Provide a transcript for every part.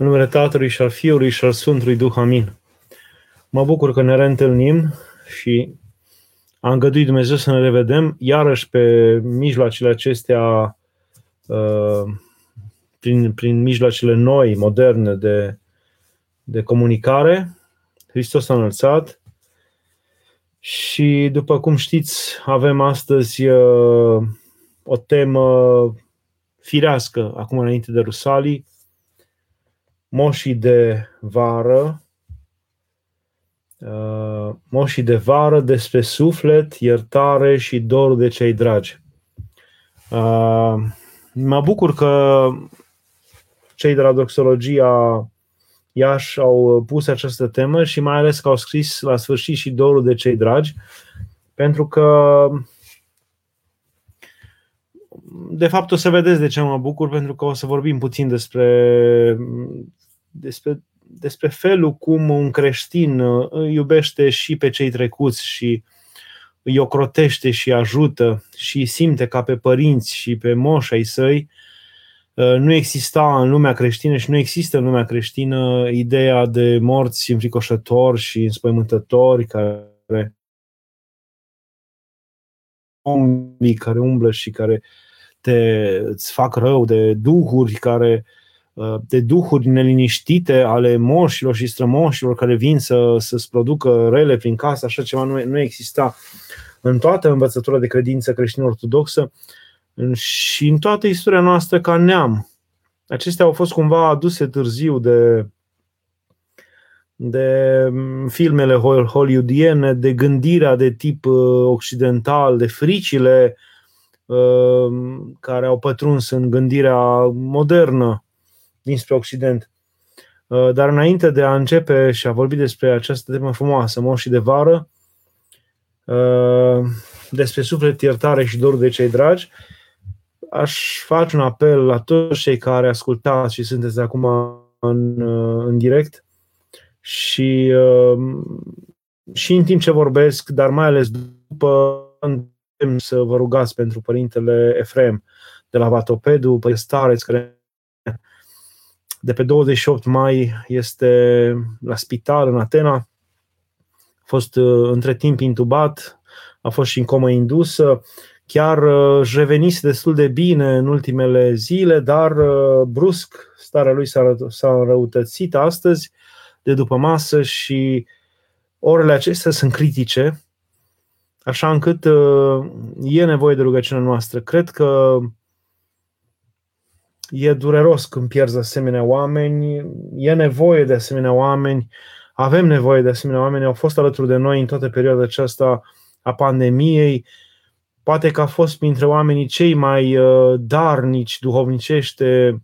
În numele Tatălui și al Fiului și al Sfântului Duh, amin. Mă bucur că ne reîntâlnim și a îngăduit Dumnezeu să ne revedem iarăși pe mijloacele acestea, uh, prin, prin mijloacele noi, moderne de, de comunicare. Hristos a înălțat și, după cum știți, avem astăzi uh, o temă firească, acum înainte de Rusalii, moșii de vară, uh, moșii de vară despre suflet, iertare și dorul de cei dragi. Uh, mă bucur că cei de la Doxologia Iași au pus această temă și mai ales că au scris la sfârșit și dorul de cei dragi, pentru că de fapt o să vedeți de ce mă bucur, pentru că o să vorbim puțin despre, despre, despre felul cum un creștin îi iubește și pe cei trecuți și îi ocrotește și ajută și simte ca pe părinți și pe moșii săi. Nu exista în lumea creștină și nu există în lumea creștină ideea de morți înfricoșători și înspăimântători care care umblă și care te, îți fac rău, de duhuri care uh, de duhuri neliniștite ale moșilor și strămoșilor care vin să, să-ți producă rele prin casă, așa ceva nu, nu exista în toată învățătura de credință creștin-ortodoxă și în toată istoria noastră ca neam. Acestea au fost cumva aduse târziu de, de filmele hollywoodiene, de gândirea de tip uh, occidental, de fricile uh, Ehm, care au pătruns în gândirea modernă dinspre Occident. Ehm, dar înainte de a începe și a vorbi despre această temă frumoasă, moșii de vară, ehm, despre suflet, iertare și dorul de cei dragi, aș face un apel la toți cei care ascultați și sunteți acum în, în direct și, și în timp ce vorbesc, dar mai ales după să vă rugați pentru părintele Efrem de la Vatopedu, părinte stareț, care de pe 28 mai este la spital în Atena, a fost uh, între timp intubat, a fost și în comă indusă, chiar uh, își revenise destul de bine în ultimele zile, dar uh, brusc starea lui s-a, s-a înrăutățit astăzi de după masă și orele acestea sunt critice. Așa încât uh, e nevoie de rugăciunea noastră. Cred că e dureros când pierzi asemenea oameni, e nevoie de asemenea oameni, avem nevoie de asemenea oameni, au fost alături de noi în toată perioada aceasta a pandemiei, poate că a fost printre oamenii cei mai uh, darnici duhovnicește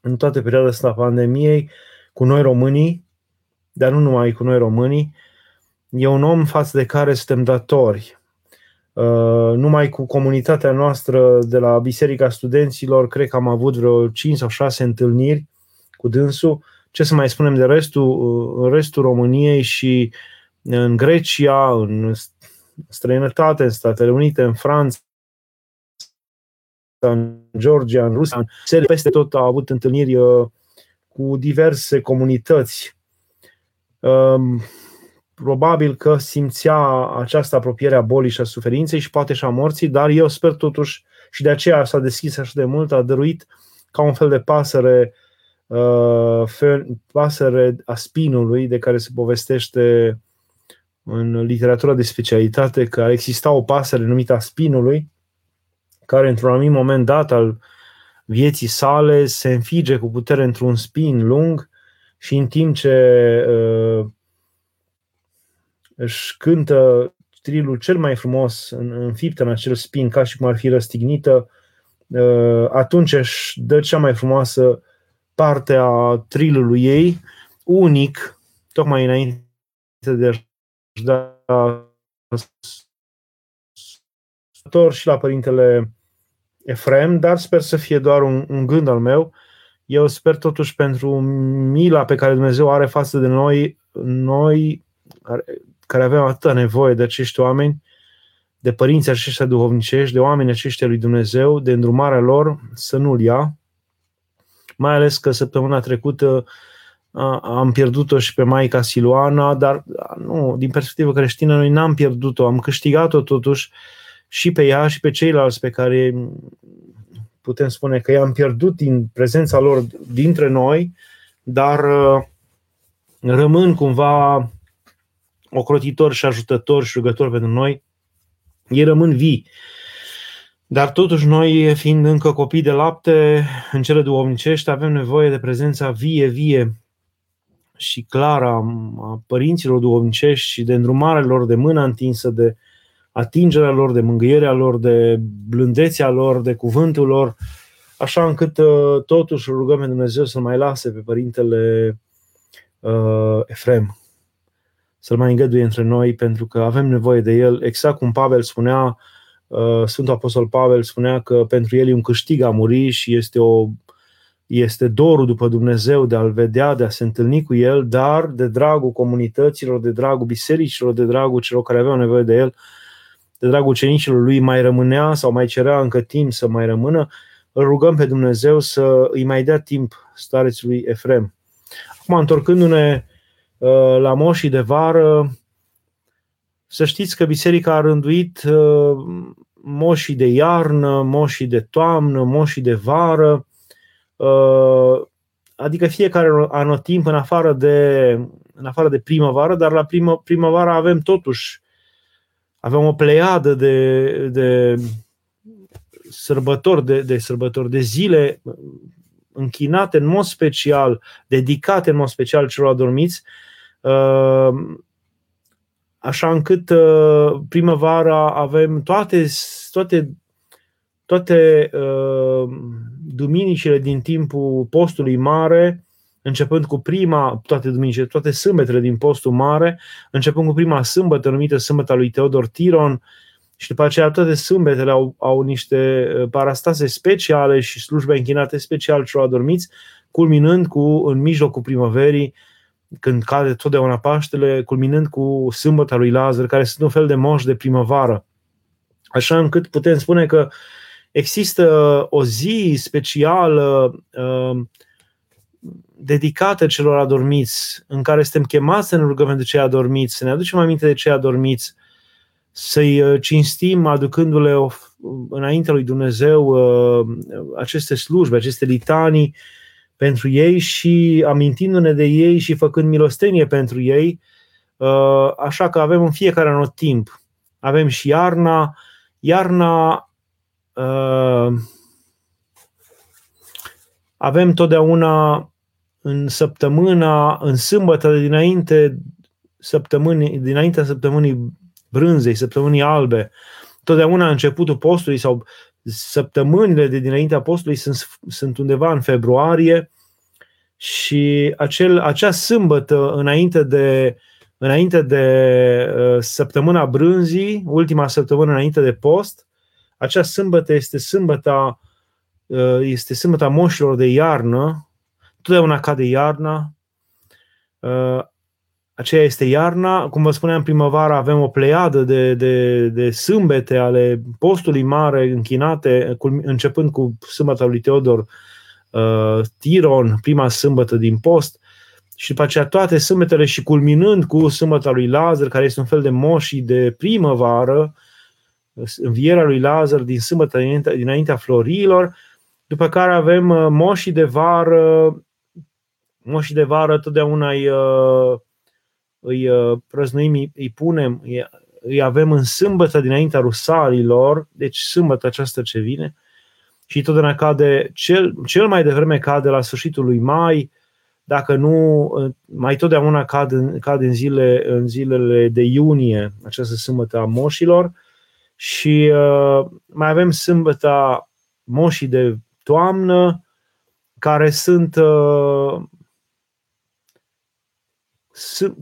în toată perioada asta a pandemiei, cu noi românii, dar nu numai cu noi românii, e un om față de care suntem datori. Uh, numai cu comunitatea noastră de la Biserica Studenților, cred că am avut vreo 5 sau 6 întâlniri cu dânsul. Ce să mai spunem de restul, uh, în restul României și în Grecia, în străinătate, în Statele Unite, în Franța, în Georgia, în Rusia, în peste tot a avut întâlniri uh, cu diverse comunități. Um, probabil că simțea această apropiere a bolii și a suferinței și poate și a morții, dar eu sper totuși și de aceea s-a deschis așa de mult, a dăruit ca un fel de pasăre, uh, pasăre a spinului de care se povestește în literatura de specialitate că exista o pasăre numită a spinului care într-un anumit moment dat al vieții sale se înfige cu putere într-un spin lung și în timp ce uh, își cântă trilul cel mai frumos în în acel spin, ca și cum ar fi răstignită, uh, atunci își dă cea mai frumoasă parte a trilului ei, unic, tocmai înainte de a-și da și la părintele Efrem, dar sper să fie doar un, un gând al meu. Eu sper totuși pentru mila pe care Dumnezeu are față de noi, noi care avem atâta nevoie de acești oameni, de părinții aceștia duhovnicești, de oameni aceștia lui Dumnezeu, de îndrumarea lor, să nu-l ia. mai ales că săptămâna trecută am pierdut-o și pe Maica Siluana, dar nu, din perspectivă creștină noi n-am pierdut-o, am câștigat-o totuși și pe ea și pe ceilalți pe care putem spune că i-am pierdut din prezența lor dintre noi, dar rămân cumva ocrotitori și ajutători și rugători pentru noi, ei rămân vii. Dar totuși noi, fiind încă copii de lapte în cele duomnicești, avem nevoie de prezența vie, vie și clară a părinților duomnicești și de îndrumarea lor, de mâna întinsă, de atingerea lor, de mângâierea lor, de blândețea lor, de cuvântul lor, așa încât uh, totuși rugăm pe Dumnezeu să mai lase pe părintele uh, Efrem, să-l mai îngăduie între noi, pentru că avem nevoie de el, exact cum Pavel spunea, uh, Sfântul Apostol Pavel spunea că pentru el e un câștig a muri și este, o, este dorul după Dumnezeu de a-l vedea, de a se întâlni cu el, dar de dragul comunităților, de dragul bisericilor, de dragul celor care aveau nevoie de el, de dragul ucenicilor lui mai rămânea sau mai cerea încă timp să mai rămână, îl rugăm pe Dumnezeu să îi mai dea timp starețului Efrem. Acum, întorcându-ne uh, la moșii de vară, să știți că biserica a rânduit uh, moșii de iarnă, moșii de toamnă, moșii de vară, uh, adică fiecare anotimp în afară de, în afară de primăvară, dar la primă, primăvară avem totuși avem o pleiadă de, de sărbători, de, de sărbători, de zile închinate în mod special, dedicate în mod special celor adormiți, uh, așa încât uh, primăvara avem toate, toate, toate uh, duminicile din timpul postului mare, începând cu prima, toate duminicile, toate sâmbetele din postul mare, începând cu prima sâmbătă numită sâmbăta lui Teodor Tiron, și după aceea toate sâmbetele au, au niște uh, parastase speciale și slujbe închinate special celor adormiți, culminând cu, în mijlocul primăverii, când cade totdeauna Paștele, culminând cu sâmbăta lui Lazar, care sunt un fel de moș de primăvară. Așa încât putem spune că există o zi specială uh, dedicată celor adormiți, în care suntem chemați să ne rugăm pentru cei adormiți, să ne aducem aminte de cei adormiți, să-i uh, cinstim aducându-le înaintea lui Dumnezeu uh, aceste slujbe, aceste litanii pentru ei și amintindu-ne de ei și făcând milostenie pentru ei. Uh, așa că avem în fiecare anot timp. Avem și iarna. Iarna avem totdeauna în săptămâna, în sâmbătă de dinainte săptămânii, dinaintea săptămânii brânzei, săptămânii albe. Totdeauna începutul postului sau săptămânile de dinaintea postului sunt, sunt undeva în februarie și acel, acea sâmbătă înainte de, înainte de uh, săptămâna brânzii, ultima săptămână înainte de post, acea sâmbătă este sâmbăta, uh, este sâmbăta moșilor de iarnă, totdeauna cade iarna, uh, aceea este iarna. Cum vă spuneam, primăvara avem o pleiadă de, de, de sâmbete ale postului mare închinate, începând cu sâmbăta lui Teodor uh, Tiron, prima sâmbătă din post, și după aceea toate sâmbetele și culminând cu sâmbăta lui Lazar, care este un fel de moși de primăvară, învierea lui Lazar din sâmbătă dinaintea florilor, după care avem uh, moșii de vară, moșii de vară totdeauna îi, uh, îi uh, prăznuim, îi punem, îi, îi avem în sâmbătă dinaintea rusalilor, deci sâmbătă aceasta ce vine, și totdeauna cade, cel, cel mai devreme cade la sfârșitul lui mai, dacă nu, uh, mai totdeauna cad în, cad în, zile, în zilele de iunie, această sâmbătă a moșilor, și uh, mai avem sâmbăta moșii de toamnă, care sunt uh,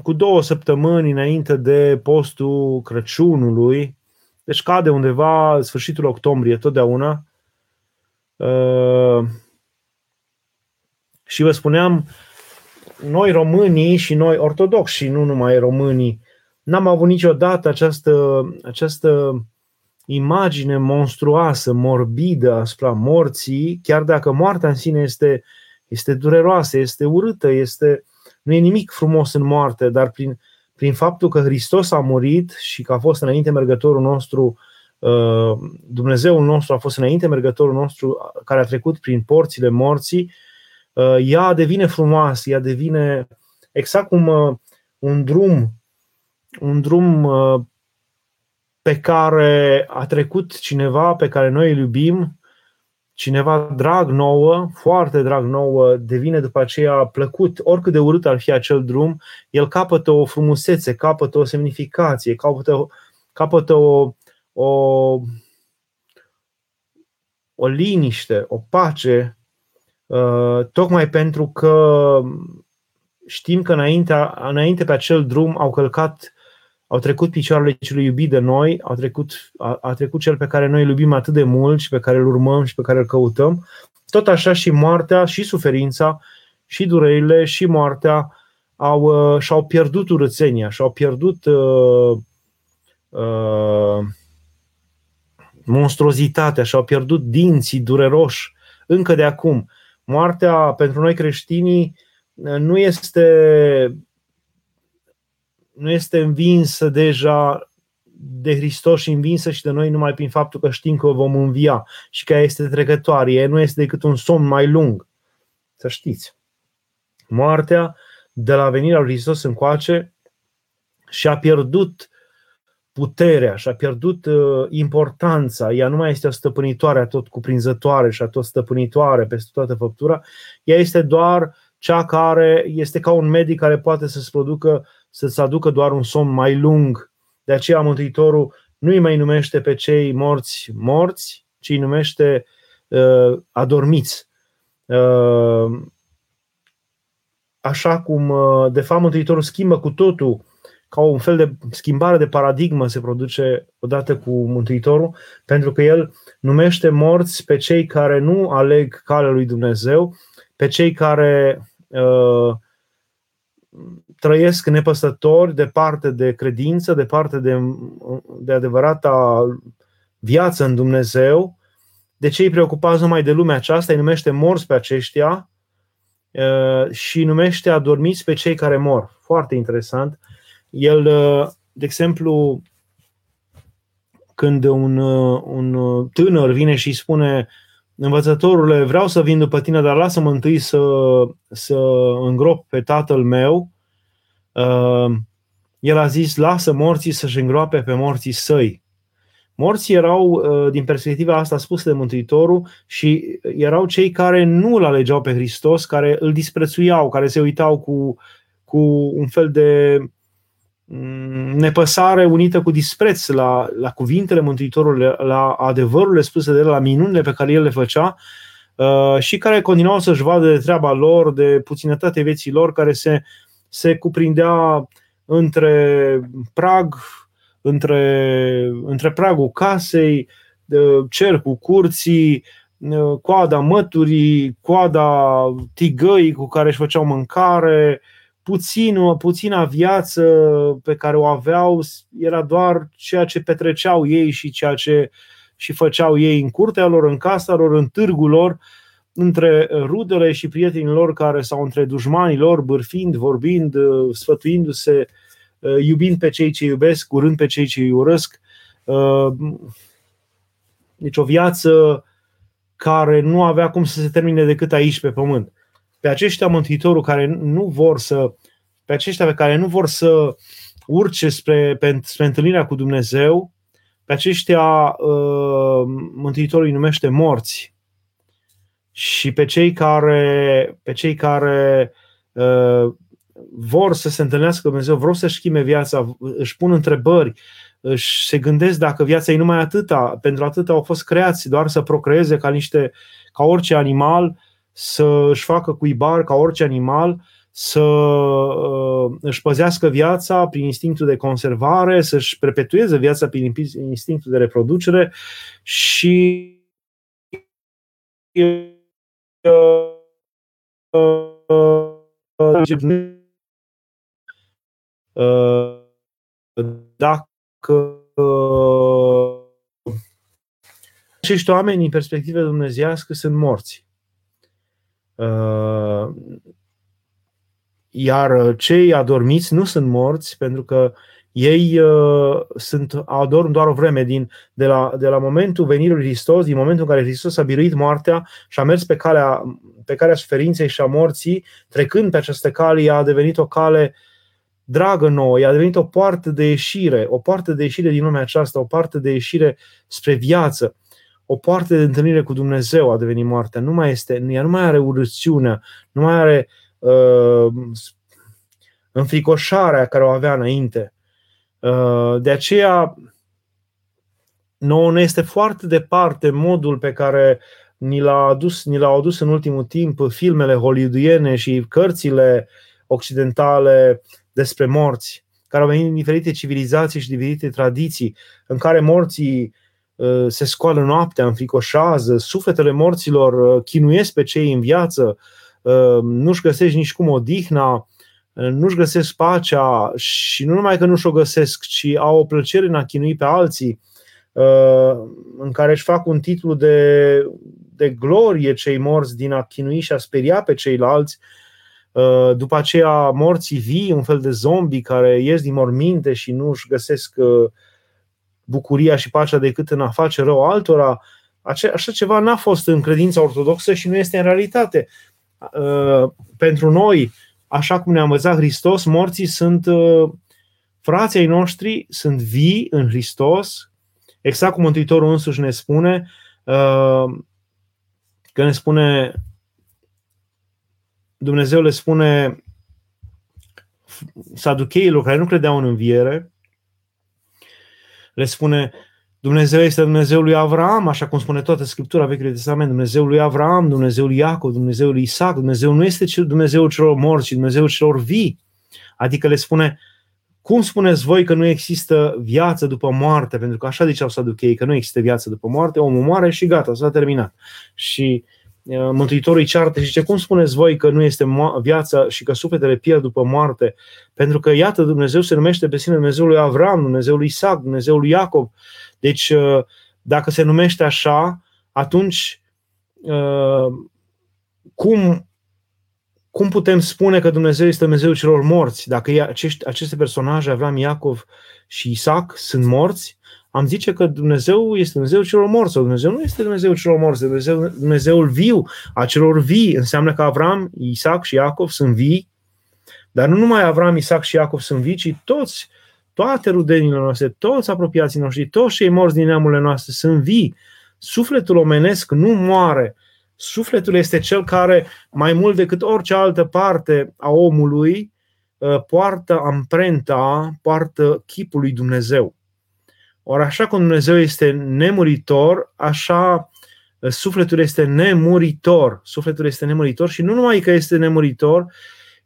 cu două săptămâni înainte de postul Crăciunului, deci cade undeva sfârșitul octombrie, totdeauna. Uh, și vă spuneam, noi românii și noi ortodoxi și nu numai românii, n-am avut niciodată această, această imagine monstruoasă, morbidă asupra morții, chiar dacă moartea în sine este este dureroasă, este urâtă, este, nu e nimic frumos în moarte, dar prin, prin faptul că Hristos a murit și că a fost înainte mergătorul nostru, uh, Dumnezeul nostru a fost înainte mergătorul nostru care a trecut prin porțile morții, uh, ea devine frumoasă, ea devine exact cum uh, un drum, un drum pe care a trecut cineva pe care noi îl iubim, cineva drag nouă, foarte drag nouă, devine după aceea plăcut, oricât de urât ar fi acel drum, el capătă o frumusețe, capătă o semnificație, capătă, capătă o, o, o liniște, o pace, uh, tocmai pentru că știm că înainte, înainte pe acel drum au călcat au trecut picioarele celui iubit de noi, au trecut, a, a trecut cel pe care noi îl iubim atât de mult și pe care îl urmăm și pe care îl căutăm. Tot așa și moartea, și suferința, și durerile, și moartea au, uh, și-au pierdut urățenia, și-au pierdut uh, uh, monstruozitatea, și-au pierdut dinții dureroși încă de acum. Moartea pentru noi creștinii uh, nu este nu este învinsă deja de Hristos și învinsă și de noi numai prin faptul că știm că o vom învia și că ea este trecătoare. Ea nu este decât un somn mai lung. Să știți. Moartea, de la venirea lui Hristos încoace, și-a pierdut puterea, și-a pierdut uh, importanța. Ea nu mai este o stăpânitoare a tot cuprinzătoare și a tot stăpânitoare peste toată făptura. Ea este doar cea care este ca un medic care poate să-ți producă să-ți aducă doar un somn mai lung. De aceea Mântuitorul nu îi mai numește pe cei morți morți, ci îi numește uh, adormiți. Uh, așa cum, uh, de fapt, Mântuitorul schimbă cu totul, ca un fel de schimbare de paradigmă se produce odată cu Mântuitorul, pentru că el numește morți pe cei care nu aleg calea lui Dumnezeu, pe cei care uh, trăiesc nepăsători, departe de credință, departe de, de adevărata viață în Dumnezeu. De ce îi preocupați numai de lumea aceasta? Îi numește morți pe aceștia și îi numește adormiți pe cei care mor. Foarte interesant. El, de exemplu, când un, un tânăr vine și îi spune învățătorule, vreau să vin după tine, dar lasă-mă întâi să, să îngrop pe tatăl meu, Uh, el a zis, lasă morții să-și îngroape pe morții săi. Morții erau, uh, din perspectiva asta spusă de Mântuitorul, și erau cei care nu îl alegeau pe Hristos, care îl disprețuiau, care se uitau cu, cu un fel de mm, nepăsare unită cu dispreț la, la cuvintele Mântuitorului, la adevărurile spuse de el, la minunile pe care el le făcea uh, și care continuau să-și vadă de treaba lor, de puținătate vieții lor, care se uh, se cuprindea între prag, între, între pragul casei, cercul curții, coada măturii, coada tigăii cu care își făceau mâncare, puțin, puțina viață pe care o aveau era doar ceea ce petreceau ei și ceea ce și făceau ei în curtea lor, în casa lor, în târgul lor între rudele și prietenii lor care sau între dușmanii lor, bârfind, vorbind, uh, sfătuindu-se, uh, iubind pe cei ce iubesc, urând pe cei ce îi urăsc. Uh, deci o viață care nu avea cum să se termine decât aici pe pământ. Pe aceștia Mântuitorul care nu vor să pe aceștia pe care nu vor să urce spre, spre întâlnirea cu Dumnezeu, pe aceștia Mântuitorul îi numește morți. Și pe cei care, pe cei care uh, vor să se întâlnească cu Dumnezeu, vor să-și schimbe viața, își pun întrebări, își se gândesc dacă viața e numai atâta, pentru atâta au fost creați, doar să procreeze ca niște, ca orice animal, să își facă cuibar ca orice animal, să uh, își păzească viața prin instinctul de conservare, să-și perpetueze viața prin instinctul de reproducere și dacă acești oameni, în perspectivă dumnezească, sunt morți. Iar cei adormiți nu sunt morți pentru că ei uh, sunt, adorm doar o vreme din, de, la, de la momentul venirii lui Hristos, din momentul în care Hristos a biruit moartea și a mers pe calea, pe calea suferinței și a morții, trecând pe această cale, a devenit o cale dragă nouă, a devenit o poartă de ieșire, o poartă de ieșire din lumea aceasta, o poartă de ieșire spre viață, o poartă de întâlnire cu Dumnezeu a devenit moartea. Nu mai este, ea nu mai are urățiunea, nu mai are uh, înfricoșarea care o avea înainte Uh, de aceea, nouă ne este foarte departe modul pe care ni l-a adus, ni l-au adus în ultimul timp filmele hollywoodiene și cărțile occidentale despre morți, care au venit din diferite civilizații și diferite tradiții, în care morții uh, se scoală noaptea, înfricoșează, sufletele morților uh, chinuiesc pe cei în viață, nu-și găsești nici cum odihna, nu-și găsesc pacea și nu numai că nu și-o găsesc, ci au o plăcere în a chinui pe alții, uh, în care își fac un titlu de, de glorie cei morți din a chinui și a speria pe ceilalți. Uh, după aceea morții vii, un fel de zombi care ies din morminte și nu își găsesc uh, bucuria și pacea decât în a face rău altora. Așa ceva n-a fost în credința ortodoxă și nu este în realitate. Pentru noi, așa cum ne-a învățat Hristos, morții sunt uh, frații noștri, sunt vii în Hristos, exact cum Mântuitorul însuși ne spune, uh, că ne spune, Dumnezeu le spune saducheilor care nu credeau în înviere, le spune, Dumnezeu este Dumnezeul lui Avram, așa cum spune toată Scriptura Vechiului Testament, Dumnezeul lui Avram, Dumnezeul lui Iacov, Dumnezeul lui Isaac, Dumnezeu nu este Dumnezeul celor morți, ci Dumnezeul celor vii. Adică le spune, cum spuneți voi că nu există viață după moarte? Pentru că așa ziceau saduchei, că nu există viață după moarte, omul moare și gata, s-a terminat. Și Mântuitorul îi ceartă și zice, cum spuneți voi că nu este viața și că sufletele pierd după moarte? Pentru că, iată, Dumnezeu se numește pe sine Dumnezeul lui Avram, Dumnezeul lui Isaac, Dumnezeul lui Iacov. Deci, uh, dacă se numește așa, atunci uh, cum, cum putem spune că Dumnezeu este Dumnezeul celor morți? Dacă acești, aceste personaje, Avram, Iacov și Isaac, sunt morți, am zice că Dumnezeu este Dumnezeul celor morți sau Dumnezeu nu este Dumnezeul celor morți, Dumnezeu, Dumnezeul viu, a celor vii. Înseamnă că Avram, Isaac și Iacov sunt vii, dar nu numai Avram, Isaac și Iacov sunt vii, ci toți toate rudenile noastre, toți apropiații noștri, toți cei morți din neamurile noastre sunt vii. Sufletul omenesc nu moare. Sufletul este cel care, mai mult decât orice altă parte a omului, uh, poartă amprenta, poartă chipul lui Dumnezeu. Ori așa cum Dumnezeu este nemuritor, așa uh, sufletul este nemuritor. Sufletul este nemuritor și nu numai că este nemuritor,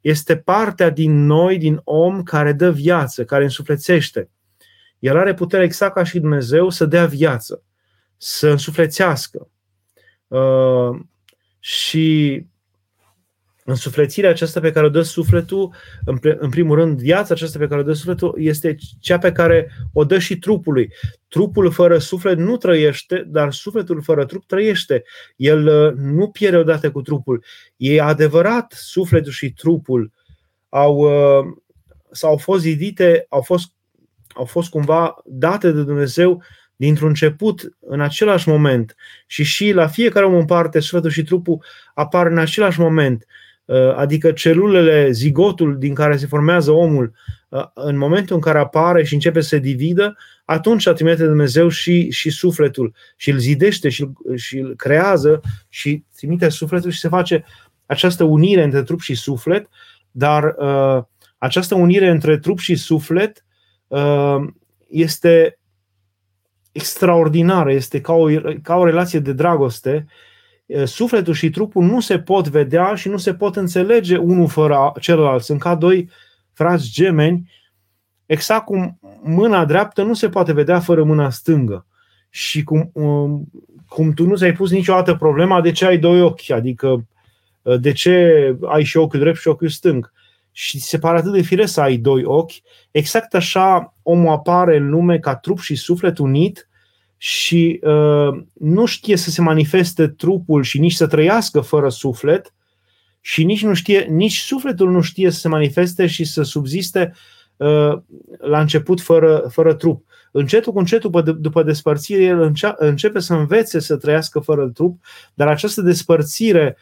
este partea din noi, din om, care dă viață, care însuflețește. El are puterea exact ca și Dumnezeu să dea viață, să însuflețească. Uh, și Însuflețirea aceasta pe care o dă sufletul, în primul rând, viața aceasta pe care o dă sufletul, este cea pe care o dă și trupului. Trupul fără suflet nu trăiește, dar sufletul fără trup trăiește. El uh, nu pierde odată cu trupul. E adevărat, sufletul și trupul au, uh, sau au fost zidite, au fost, au fost cumva date de Dumnezeu dintr-un început, în același moment. Și și la fiecare om în parte, sufletul și trupul apar în același moment. Uh, adică celulele, zigotul din care se formează omul, uh, în momentul în care apare și începe să se dividă, atunci trimite Dumnezeu și, și sufletul și îl zidește și, și îl creează și trimite sufletul și se face această unire între trup și suflet, dar uh, această unire între trup și suflet uh, este extraordinară, este ca o, ca o relație de dragoste sufletul și trupul nu se pot vedea și nu se pot înțelege unul fără celălalt. Sunt ca doi frați gemeni, exact cum mâna dreaptă nu se poate vedea fără mâna stângă. Și cum, um, cum tu nu ți-ai pus niciodată problema de ce ai doi ochi, adică de ce ai și ochiul drept și ochiul stâng. Și se pare atât de fire să ai doi ochi, exact așa omul apare în lume ca trup și suflet unit, și uh, nu știe să se manifeste trupul și nici să trăiască fără suflet, și nici, nu știe, nici sufletul nu știe să se manifeste și să subziste uh, la început fără, fără trup. Încetul cu încetul, după, după despărțire, el începe să învețe să trăiască fără trup, dar această despărțire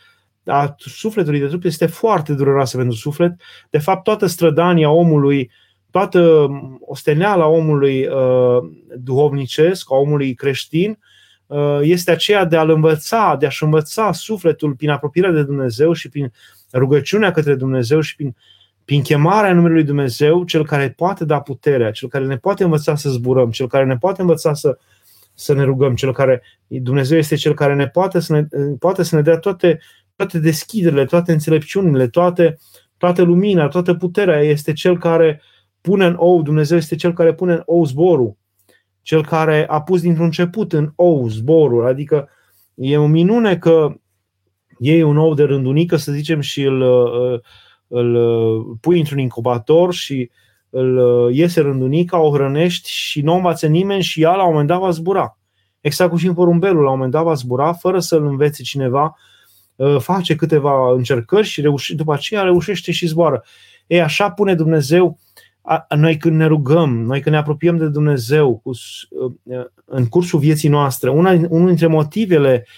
a sufletului de trup este foarte dureroasă pentru suflet. De fapt, toată strădania omului, toată osteneala omului uh, duhovnicesc, a omului creștin, uh, este aceea de a-l învăța, de a-și învăța sufletul prin apropierea de Dumnezeu și prin rugăciunea către Dumnezeu și prin prin chemarea numelui lui Dumnezeu, cel care poate da puterea, cel care ne poate învăța să zburăm, cel care ne poate învăța să, să ne rugăm, cel care Dumnezeu este cel care ne poate să ne, poate să ne dea toate, toate deschiderile, toate înțelepciunile, toate, toată lumina, toată puterea. Este cel care pune în ou, Dumnezeu este cel care pune în ou zborul, cel care a pus dintr-un început în ou zborul. Adică e o minune că iei un ou de rândunică, să zicem, și îl uh, îl uh, pui într-un incubator și îl uh, iese rândunica, o hrănești și nu o învață nimeni și ea la un moment dat va zbura. Exact cum și în porumbelul, la un moment dat va zbura fără să-l învețe cineva, uh, face câteva încercări și reuși, după aceea reușește și zboară. Ei, așa pune Dumnezeu noi când ne rugăm, noi când ne apropiem de Dumnezeu cu, în cursul vieții noastre, una, unul dintre motivele uh,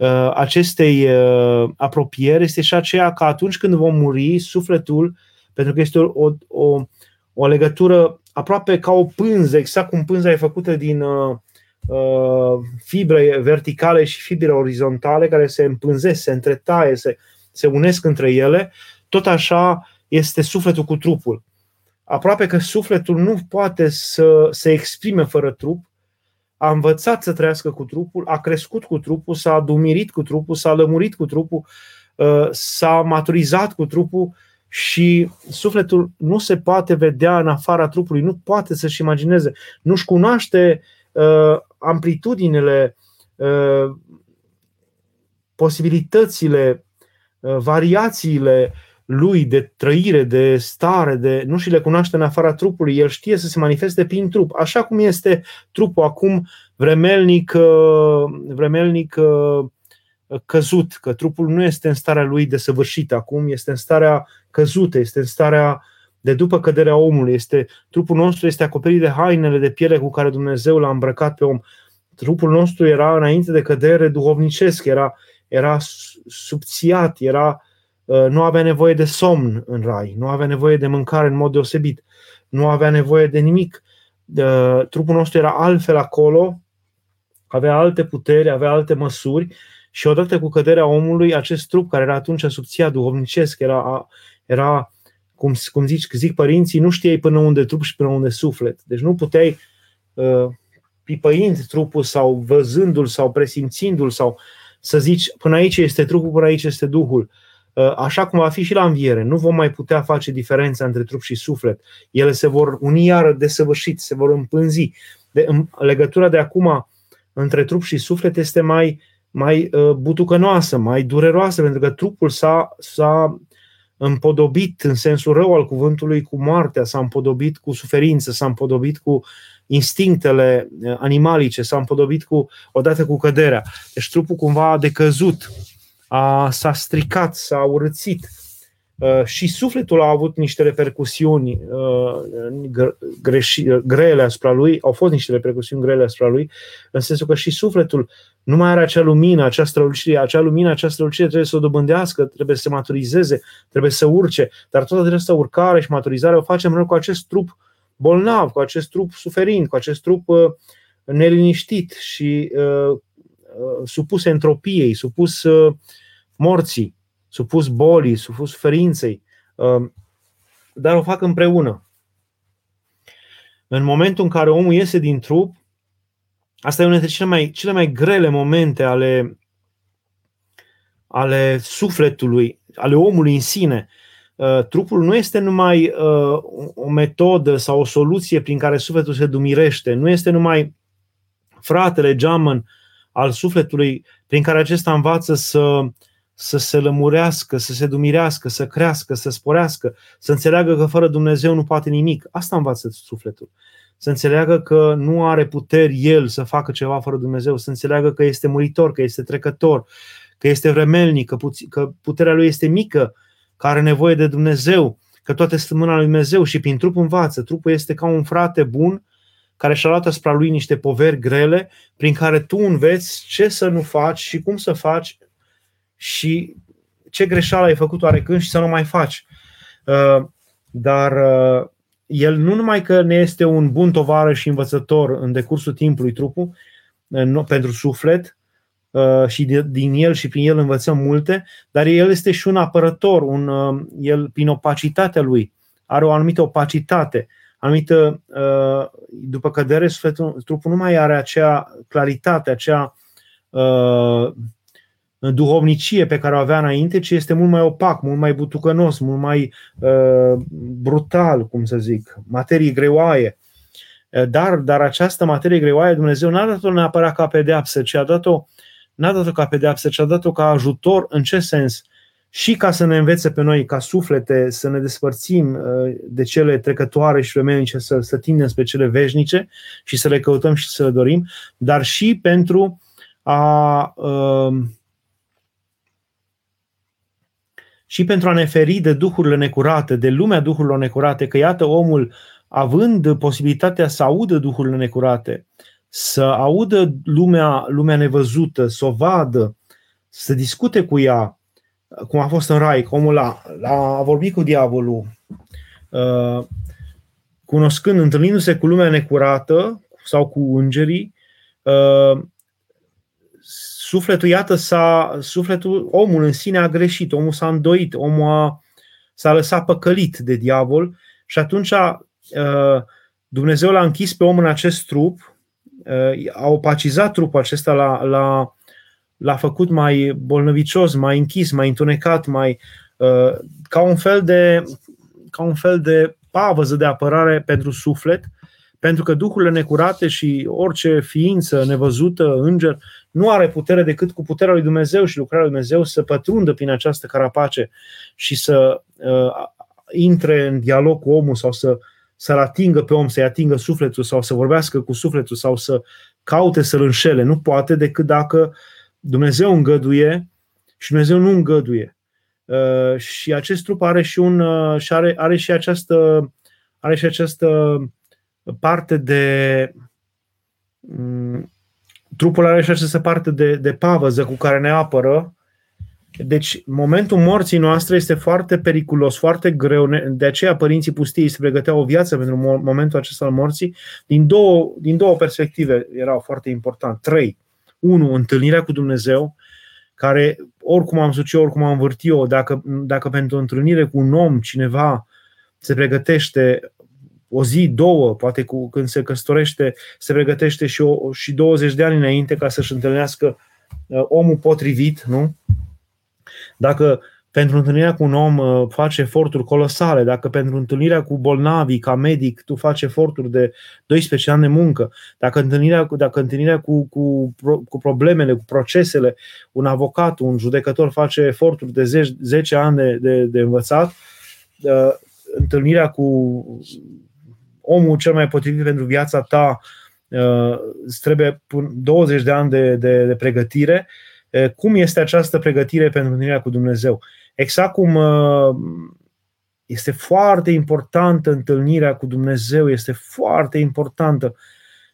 Uh, acestei uh, apropieri este și aceea că atunci când vom muri, sufletul, pentru că este o, o, o legătură aproape ca o pânză, exact cum pânza e făcută din uh, uh, fibre verticale și fibre orizontale care se împânzesc, se întretaie, se, se unesc între ele, tot așa este sufletul cu trupul. Aproape că sufletul nu poate să se exprime fără trup, a învățat să trăiască cu trupul, a crescut cu trupul, s-a adumirit cu trupul, s-a lămurit cu trupul, uh, s-a maturizat cu trupul și sufletul nu se poate vedea în afara trupului, nu poate să-și imagineze, nu-și cunoaște uh, amplitudinile, uh, posibilitățile, variațiile lui de trăire, de stare, de nu și le cunoaște în afara trupului, el știe să se manifeste prin trup, așa cum este trupul acum vremelnic, uh, vremelnic uh, căzut, că trupul nu este în starea lui desăvârșită acum, este în starea căzută, este în starea de după căderea omului. Este, trupul nostru este acoperit de hainele de piele cu care Dumnezeu l-a îmbrăcat pe om. Trupul nostru era înainte de cădere duhovnicesc, era, era subțiat, era Uh, nu avea nevoie de somn în rai, nu avea nevoie de mâncare în mod deosebit, nu avea nevoie de nimic. Uh, trupul nostru era altfel acolo, avea alte puteri, avea alte măsuri și odată cu căderea omului, acest trup care era atunci subția duhovnicesc, era, era cum, cum zici, zic părinții, nu știai până unde trup și până unde suflet. Deci nu puteai, uh, pipăind trupul sau văzându-l sau presimțindu-l sau să zici până aici este trupul, până aici este Duhul. Uh, Uh, așa cum va fi și la înviere. Nu vom mai putea face diferența între trup și suflet. Ele se vor uni iară desăvârșit, se vor împânzi. De, legătura de acum între trup și suflet este mai, mai uh, butucănoasă, mai dureroasă, pentru că trupul s-a, s-a împodobit în sensul rău al cuvântului cu moartea, s-a împodobit cu suferință, s-a împodobit cu instinctele uh, animalice, s-a împodobit cu, odată cu căderea. Deci trupul cumva a decăzut a, s-a stricat, s-a urățit uh, și sufletul a avut niște repercusiuni uh, greși, grele asupra lui, au fost niște repercusiuni grele asupra lui, în sensul că și sufletul nu mai are acea lumină, acea strălucire, acea lumină, acea strălucire trebuie să o dobândească, trebuie să se maturizeze, trebuie să urce, dar toată această urcare și maturizare o facem cu acest trup bolnav, cu acest trup suferind, cu acest trup uh, neliniștit și uh, Uh, supus entropiei, supus uh, morții, supus bolii, supus suferinței, uh, dar o fac împreună. În momentul în care omul iese din trup, asta e unul dintre cele mai, cele mai grele momente ale, ale sufletului, ale omului în sine. Trupul nu este numai o metodă sau o soluție prin care sufletul se dumirește, nu este numai fratele geamăn al sufletului prin care acesta învață să, să se lămurească, să se dumirească, să crească, să sporească, să înțeleagă că fără Dumnezeu nu poate nimic. Asta învață sufletul. Să înțeleagă că nu are puteri el să facă ceva fără Dumnezeu, să înțeleagă că este muritor, că este trecător, că este vremelnic, că, puț- că puterea lui este mică, că are nevoie de Dumnezeu, că toate sunt mâna lui Dumnezeu și prin trup învață. Trupul este ca un frate bun care și-a luat asupra lui niște poveri grele prin care tu înveți ce să nu faci și cum să faci și ce greșeală ai făcut oarecând și să nu mai faci. Uh, dar uh, el nu numai că ne este un bun tovarăș și învățător în decursul timpului trupul, uh, pentru suflet, și din el și prin el învățăm multe, dar el este și un apărător, un, el prin opacitatea lui are o anumită opacitate, anumită, după cădere, sufletul, trupul nu mai are acea claritate, acea duhovnicie pe care o avea înainte, ci este mult mai opac, mult mai butucănos, mult mai uh, brutal, cum să zic, materie greoaie. Uh, dar, dar această materie greoaie Dumnezeu n-a dat-o neapărat ca pedeapsă, ci a dat-o, n-a dat-o ca pedeapsă, ci a dat-o ca ajutor. În ce sens? Și ca să ne învețe pe noi, ca suflete, să ne despărțim uh, de cele trecătoare și femenice, să, să tindem spre cele veșnice și să le căutăm și să le dorim, dar și pentru a uh, și pentru a ne feri de duhurile necurate, de lumea duhurilor necurate, că iată omul, având posibilitatea să audă duhurile necurate, să audă lumea, lumea nevăzută, să o vadă, să discute cu ea, cum a fost în Rai, că omul a, a vorbit cu diavolul, uh, cunoscând, întâlnindu-se cu lumea necurată sau cu îngerii, uh, sufletul, iată, s-a, sufletul, omul în sine a greșit, omul s-a îndoit, omul a, s-a lăsat păcălit de diavol și atunci uh, Dumnezeu l-a închis pe om în acest trup, uh, a opacizat trupul acesta, l-a, l-a, l-a făcut mai bolnăvicios, mai închis, mai întunecat, mai uh, ca un fel de ca un fel de pavăză de apărare pentru suflet, pentru că duhurile necurate și orice ființă nevăzută, înger, nu are putere decât cu puterea lui Dumnezeu și lucrarea lui Dumnezeu să pătrundă prin această carapace și să uh, intre în dialog cu omul sau să, să-l atingă pe om, să-i atingă sufletul sau să vorbească cu sufletul sau să caute să-l înșele. Nu poate decât dacă Dumnezeu îngăduie și Dumnezeu nu îngăduie. Uh, și acest trup are și un uh, și are, are și această are și această parte de mm, trupul are și această parte de, de pavăză cu care ne apără. Deci, momentul morții noastre este foarte periculos, foarte greu. De aceea, părinții pustiei se pregăteau o viață pentru momentul acesta al morții. Din două, din două perspective erau foarte important. Trei. Unu, întâlnirea cu Dumnezeu, care oricum am sucit, oricum am învârtit eu, dacă, dacă pentru o întâlnire cu un om, cineva se pregătește o zi, două, poate cu, când se căsătorește, se pregătește și, o, și 20 de ani înainte ca să-și întâlnească uh, omul potrivit, nu? Dacă pentru întâlnirea cu un om uh, faci eforturi colosale, dacă pentru întâlnirea cu bolnavii ca medic tu faci eforturi de 12 ani de muncă, dacă întâlnirea, dacă întâlnirea cu, cu, cu problemele, cu procesele, un avocat, un judecător face eforturi de 10, 10 ani de, de, de învățat, uh, întâlnirea cu omul cel mai potrivit pentru viața ta uh, îți trebuie 20 de ani de, de, de pregătire. Uh, cum este această pregătire pentru întâlnirea cu Dumnezeu? Exact cum uh, este foarte importantă întâlnirea cu Dumnezeu, este foarte importantă.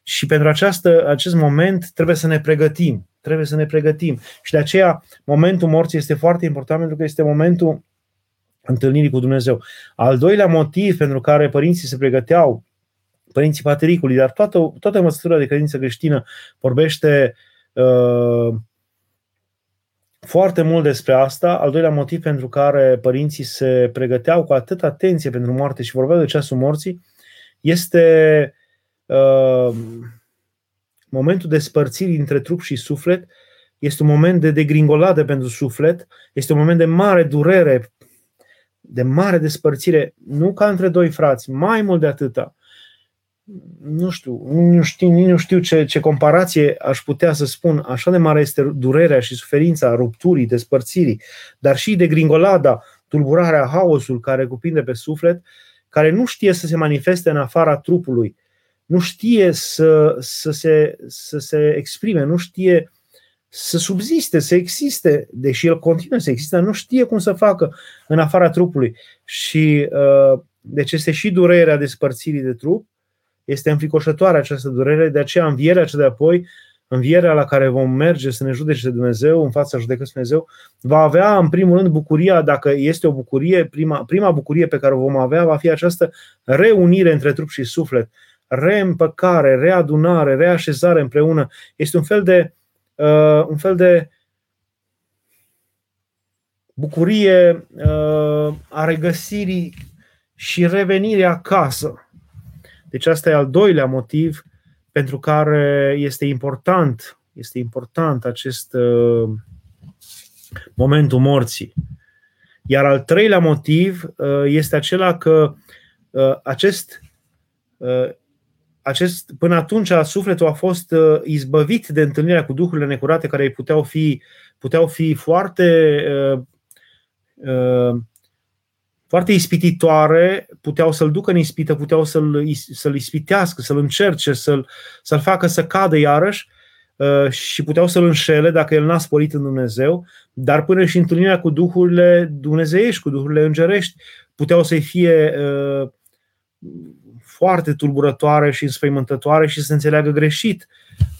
Și pentru această, acest moment trebuie să ne pregătim. Trebuie să ne pregătim. Și de aceea momentul morții este foarte important pentru că este momentul întâlnirii cu Dumnezeu. Al doilea motiv pentru care părinții se pregăteau, părinții patericului, dar toată, toată învățătura de credință creștină vorbește uh, foarte mult despre asta. Al doilea motiv pentru care părinții se pregăteau cu atât atenție pentru moarte și vorbeau de ceasul morții este uh, momentul despărțirii între trup și suflet. Este un moment de degringolade pentru suflet, este un moment de mare durere de mare despărțire, nu ca între doi frați, mai mult de atâta. Nu știu, nu știu, nu știu ce, ce comparație aș putea să spun. Așa de mare este durerea și suferința rupturii, despărțirii, dar și de gringolada, tulburarea, haosul care cuprinde pe suflet, care nu știe să se manifeste în afara trupului, nu știe să, să, se, să se exprime, nu știe să subziste, să existe, deși el continuă să existe, nu știe cum să facă în afara trupului. Și uh, deci este și durerea despărțirii de trup, este înfricoșătoare această durere, de aceea învierea cea de apoi, învierea la care vom merge să ne judece Dumnezeu, în fața judecății Dumnezeu, va avea în primul rând bucuria, dacă este o bucurie, prima, prima bucurie pe care o vom avea va fi această reunire între trup și suflet, reîmpăcare, readunare, reașezare împreună. Este un fel de, uh, un fel de bucurie uh, a regăsirii și revenirii acasă. Deci asta e al doilea motiv pentru care este important, este important acest uh, momentul morții. Iar al treilea motiv uh, este acela că uh, acest, uh, acest până atunci sufletul a fost uh, izbăvit de întâlnirea cu duhurile necurate care puteau fi, puteau fi foarte uh, uh, foarte ispititoare, puteau să-l ducă în ispită, puteau să-l, să-l ispitească, să-l încerce, să-l, să-l facă să cadă iarăși uh, și puteau să-l înșele dacă el n-a sporit în Dumnezeu, dar până și întâlnirea cu duhurile dumnezeiești, cu duhurile îngerești, puteau să-i fie uh, foarte tulburătoare și înspăimântătoare și să înțeleagă greșit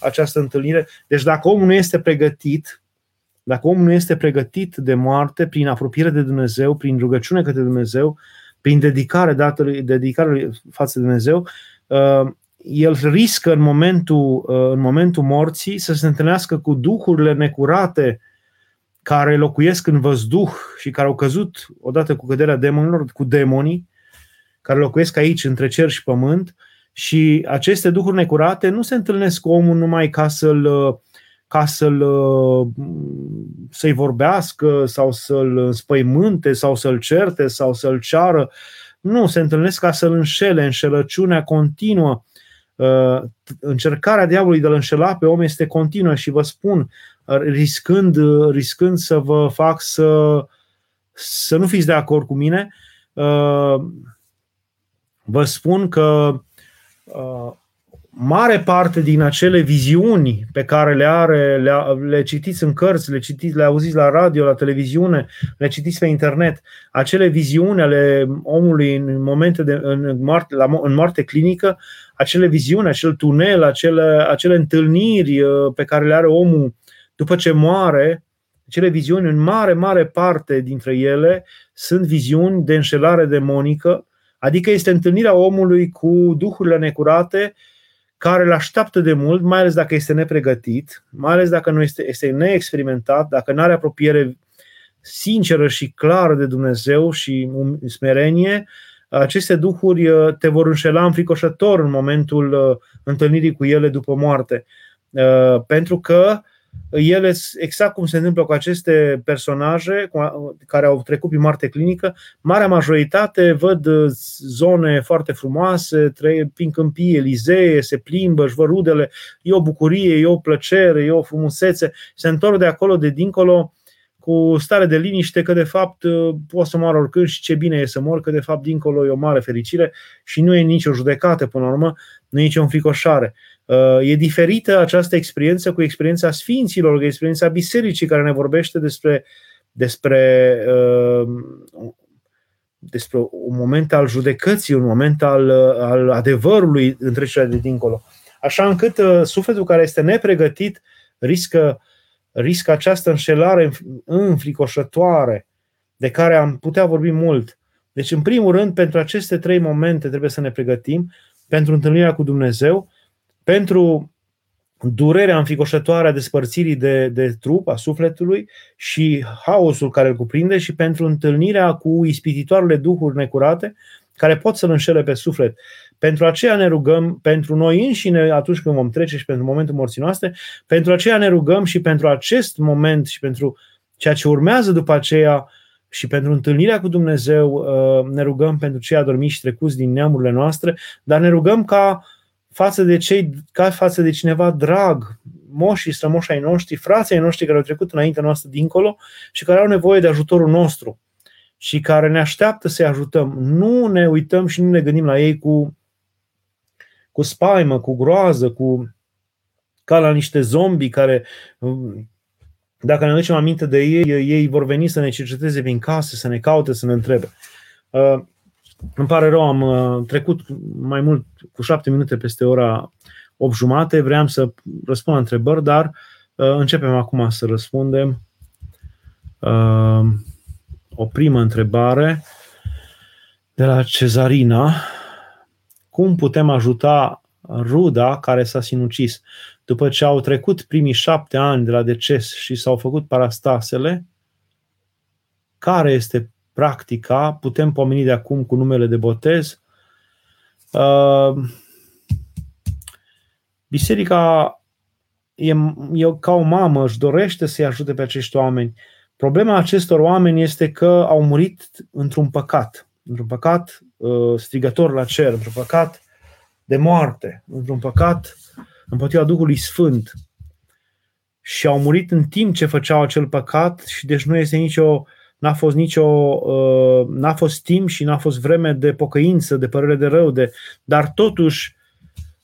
această întâlnire. Deci dacă omul nu este pregătit dacă omul nu este pregătit de moarte prin apropiere de Dumnezeu, prin rugăciune către Dumnezeu, prin dedicare, dată, dedicare față de Dumnezeu, uh, el riscă în momentul, uh, în momentul morții să se întâlnească cu duhurile necurate care locuiesc în văzduh și care au căzut odată cu căderea demonilor, cu demonii, care locuiesc aici între cer și pământ. Și aceste duhuri necurate nu se întâlnesc cu omul numai ca să-l uh, ca să-l, uh, să-i vorbească sau să-l înspăimânte sau să-l certe sau să-l ceară. Nu, se întâlnesc ca să-l înșele, înșelăciunea continuă. Uh, încercarea diavolului de a-l înșela pe om este continuă și vă spun, riscând, riscând să vă fac să, să nu fiți de acord cu mine, uh, vă spun că mare parte din acele viziuni pe care le are, le, le citiți în cărți, le, citiți, le auziți la radio, la televiziune, le citiți pe internet, acele viziuni ale omului în momente de în moarte, la, în moarte clinică, acele viziuni, acel tunel, acele, acele întâlniri uh, pe care le are omul după ce moare, acele viziuni, în mare, mare parte dintre ele sunt viziuni de înșelare demonică, adică este întâlnirea omului cu duhurile necurate, care îl așteaptă de mult, mai ales dacă este nepregătit, mai ales dacă nu este, este neexperimentat, dacă nu are apropiere sinceră și clară de Dumnezeu și smerenie, aceste duhuri uh, te vor înșela înfricoșător în momentul uh, întâlnirii cu ele după moarte. Uh, pentru că ele, exact cum se întâmplă cu aceste personaje care au trecut prin moarte clinică, marea majoritate văd uh, zone foarte frumoase, trăie prin câmpii, Elizee, se plimbă, își văd rudele, e o bucurie, e o plăcere, e o frumusețe, se întorc de acolo, de dincolo, cu stare de liniște că de fapt uh, poți să moară oricând și ce bine e să mor, că de fapt dincolo e o mare fericire și nu e nicio judecată până la urmă, nu e nicio înfricoșare. Uh, e diferită această experiență cu experiența Sfinților, cu experiența Bisericii care ne vorbește despre, despre, uh, despre un moment al judecății, un moment al, al adevărului în trecerea de dincolo. Așa încât uh, sufletul care este nepregătit riscă, riscă această înșelare înfricoșătoare de care am putea vorbi mult. Deci, în primul rând, pentru aceste trei momente trebuie să ne pregătim pentru întâlnirea cu Dumnezeu, pentru durerea înficoșătoare a despărțirii de, de trup, a sufletului și haosul care îl cuprinde și pentru întâlnirea cu ispititoarele duhuri necurate care pot să-l înșele pe suflet. Pentru aceea ne rugăm, pentru noi înșine, atunci când vom trece și pentru momentul morții noastre, pentru aceea ne rugăm și pentru acest moment și pentru ceea ce urmează după aceea și pentru întâlnirea cu Dumnezeu uh, ne rugăm pentru cei adormiți și trecuți din neamurile noastre, dar ne rugăm ca față de cei, ca față de cineva drag, moșii, strămoșii ai noștri, frații ai noștri care au trecut înaintea noastră dincolo și care au nevoie de ajutorul nostru și care ne așteaptă să-i ajutăm. Nu ne uităm și nu ne gândim la ei cu, cu spaimă, cu groază, cu ca la niște zombi care dacă ne aducem aminte de ei, ei vor veni să ne cerceteze prin casă, să ne caute, să ne întrebe. Uh, îmi pare rău, am uh, trecut mai mult cu șapte minute peste ora 8 jumate, vreau să răspund la întrebări, dar uh, începem acum să răspundem. O primă întrebare de la Cezarina. Cum putem ajuta ruda care s-a sinucis? După ce au trecut primii șapte ani de la deces și s-au făcut parastasele, care este practica? Putem pomeni de acum cu numele de botez? Uh, biserica e, e ca o mamă, își dorește să-i ajute pe acești oameni. Problema acestor oameni este că au murit într-un păcat, într-un păcat uh, strigător la cer, într-un păcat de moarte, într-un păcat împotriva Duhului Sfânt și au murit în timp ce făceau acel păcat și deci nu este nicio, n-a fost nicio, uh, n-a fost timp și n-a fost vreme de pocăință, de părere de rău, de, dar totuși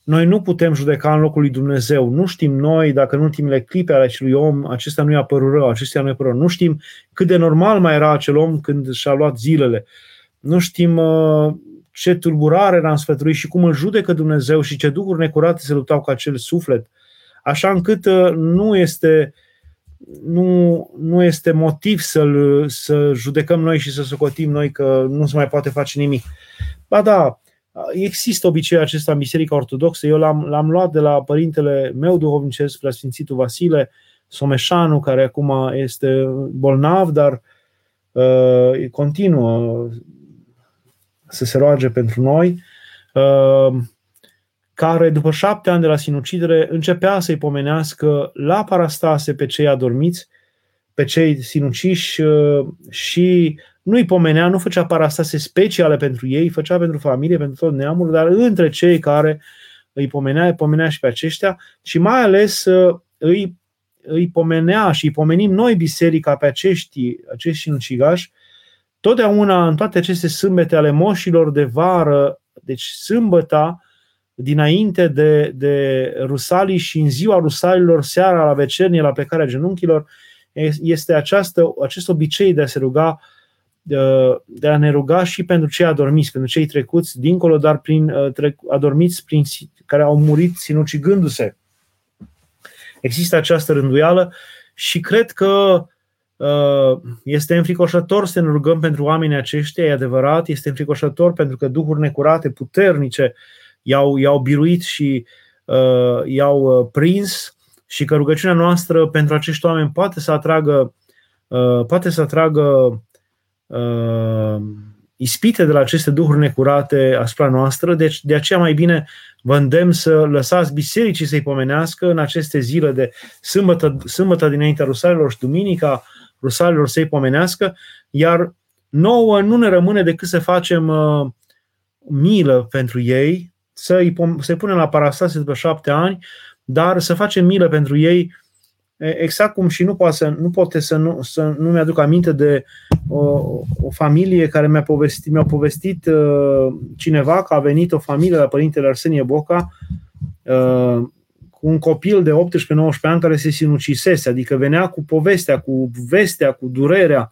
noi nu putem judeca în locul lui Dumnezeu. Nu știm noi dacă în ultimele clipe ale acelui om acesta nu i-a părut rău, acestea nu i-a părut rău. Nu știm cât de normal mai era acel om când și-a luat zilele. Nu știm uh, ce tulburare era în și cum îl judecă Dumnezeu și ce duhuri necurate se luptau cu acel suflet, așa încât uh, nu este, nu, nu este motiv să-l, să judecăm noi și să socotim noi că nu se mai poate face nimic. Ba da, există obiceiul acesta în Biserica Ortodoxă. Eu l-am, l-am luat de la părintele meu duhovnicesc, la Sfințitul Vasile Someșanu, care acum este bolnav, dar uh, continuă să se roage pentru noi, uh, care după șapte ani de la sinucidere începea să-i pomenească la parastase pe cei adormiți, pe cei sinuciși uh, și nu-i pomenea, nu făcea parastase speciale pentru ei, făcea pentru familie, pentru tot neamul, dar între cei care îi pomenea, îi pomenea și pe aceștia și mai ales uh, îi, îi pomenea și îi pomenim noi biserica pe acești, acești sinucigași. Totdeauna în toate aceste sâmbete ale moșilor de vară, deci sâmbăta, dinainte de, de Rusalii și în ziua Rusalilor, seara la vecernie, la plecarea genunchilor, este această, acest obicei de a se ruga, de a ne ruga și pentru cei adormiți, pentru cei trecuți dincolo, dar prin adormiți prin, care au murit sinucigându-se. Există această rânduială și cred că Uh, este înfricoșător să ne rugăm pentru oamenii aceștia, e adevărat, este înfricoșător pentru că duhuri necurate, puternice, i-au, i-au biruit și uh, i-au uh, prins și că rugăciunea noastră pentru acești oameni poate să atragă, uh, poate să atragă uh, ispite de la aceste duhuri necurate asupra noastră, deci de aceea mai bine vă îndemn să lăsați bisericii să-i pomenească în aceste zile de sâmbătă, sâmbătă dinaintea rusalilor și duminica, rusalilor să-i pomenească, iar nouă nu ne rămâne decât să facem uh, milă pentru ei, să-i, să-i punem la parastase după șapte ani, dar să facem milă pentru ei. Exact cum și nu poate să nu, poate să nu, să nu mi-aduc aminte de o, o familie care mi-a povestit, mi-a povestit uh, cineva că a venit o familie la părintele Arsenie Boca uh, cu un copil de 18-19 ani care se sinucisese, adică venea cu povestea, cu vestea, cu durerea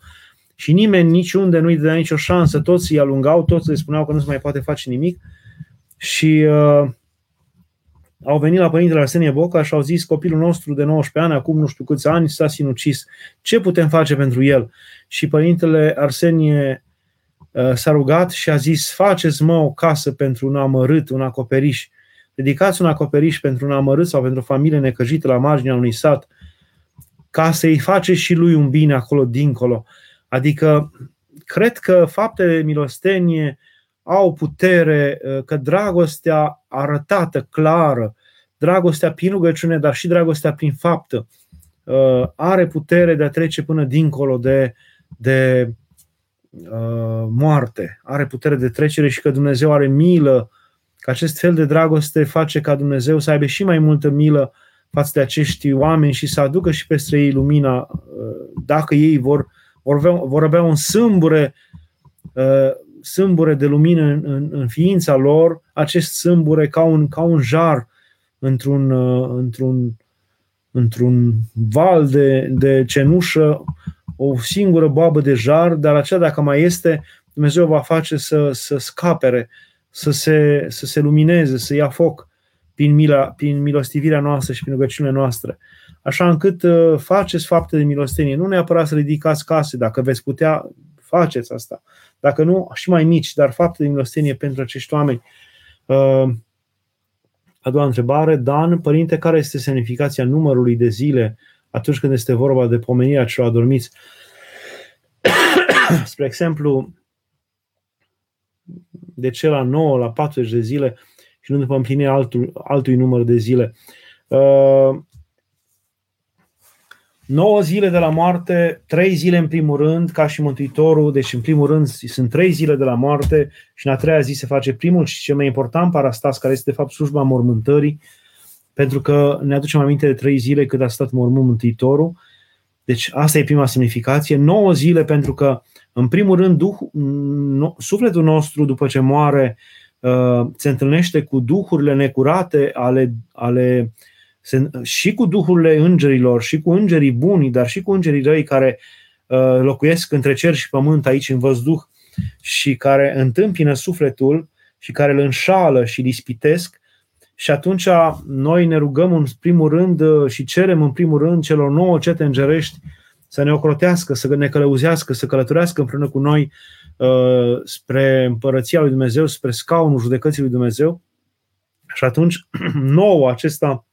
și nimeni niciunde nu-i dădea nicio șansă, toți îi alungau, toți le spuneau că nu se mai poate face nimic și uh, au venit la părintele Arsenie Boca și au zis copilul nostru de 19 ani, acum nu știu câți ani, s-a sinucis. Ce putem face pentru el? Și părintele Arsenie uh, s-a rugat și a zis, faceți mă o casă pentru un amărât, un acoperiș dedicați un acoperiș pentru un amărât sau pentru o familie necăjită la marginea unui sat, ca să-i face și lui un bine acolo dincolo. Adică, cred că faptele de milostenie au putere, uh, că dragostea arătată, clară, dragostea prin rugăciune, dar și dragostea prin faptă, uh, are putere de a trece până dincolo de, de uh, moarte, are putere de trecere și că Dumnezeu are milă că acest fel de dragoste face ca Dumnezeu să aibă și mai multă milă față de acești oameni și să aducă și peste ei lumina uh, dacă ei vor, vor, avea, vor avea un sâmbure, uh, sâmbure de lumină în, în, în ființa lor, acest sâmbure ca un, ca un jar într-un, uh, într-un, într-un val de, de cenușă o singură boabă de jar, dar aceea dacă mai este, Dumnezeu va face să, să scapere, să se, să se lumineze, să ia foc prin, mila, prin milostivirea noastră și prin rugăciunile noastre. Așa încât uh, faceți fapte de milostenie. Nu neapărat să ridicați case, dacă veți putea, faceți asta. Dacă nu, și mai mici, dar fapte de milostenie pentru acești oameni. Uh, a doua întrebare, Dan, părinte, care este semnificația numărului de zile atunci când este vorba de pomenirea celor adormiți? Spre exemplu, de ce la 9, la 40 de zile și nu după împlinirea altul, altui număr de zile. Uh, 9 zile de la moarte, 3 zile în primul rând, ca și Mântuitorul, deci în primul rând sunt 3 zile de la moarte și în a treia zi se face primul și cel mai important parastas, care este de fapt slujba mormântării, pentru că ne aducem aminte de 3 zile cât a stat mormânt Mântuitorul. Deci asta e prima semnificație. 9 zile pentru că, în primul rând, duh, no, sufletul nostru, după ce moare, uh, se întâlnește cu duhurile necurate ale, ale uh, și cu duhurile îngerilor, și cu îngerii buni, dar și cu îngerii răi care uh, locuiesc între cer și pământ aici în văzduh și care întâmpină sufletul și care îl înșală și lispitesc. Și atunci noi ne rugăm în primul rând uh, și cerem în primul rând celor nouă cete îngerești să ne ocrotească, să ne călăuzească, să călătorească împreună cu noi uh, spre împărăția lui Dumnezeu, spre scaunul judecății lui Dumnezeu. Și atunci nouă acesta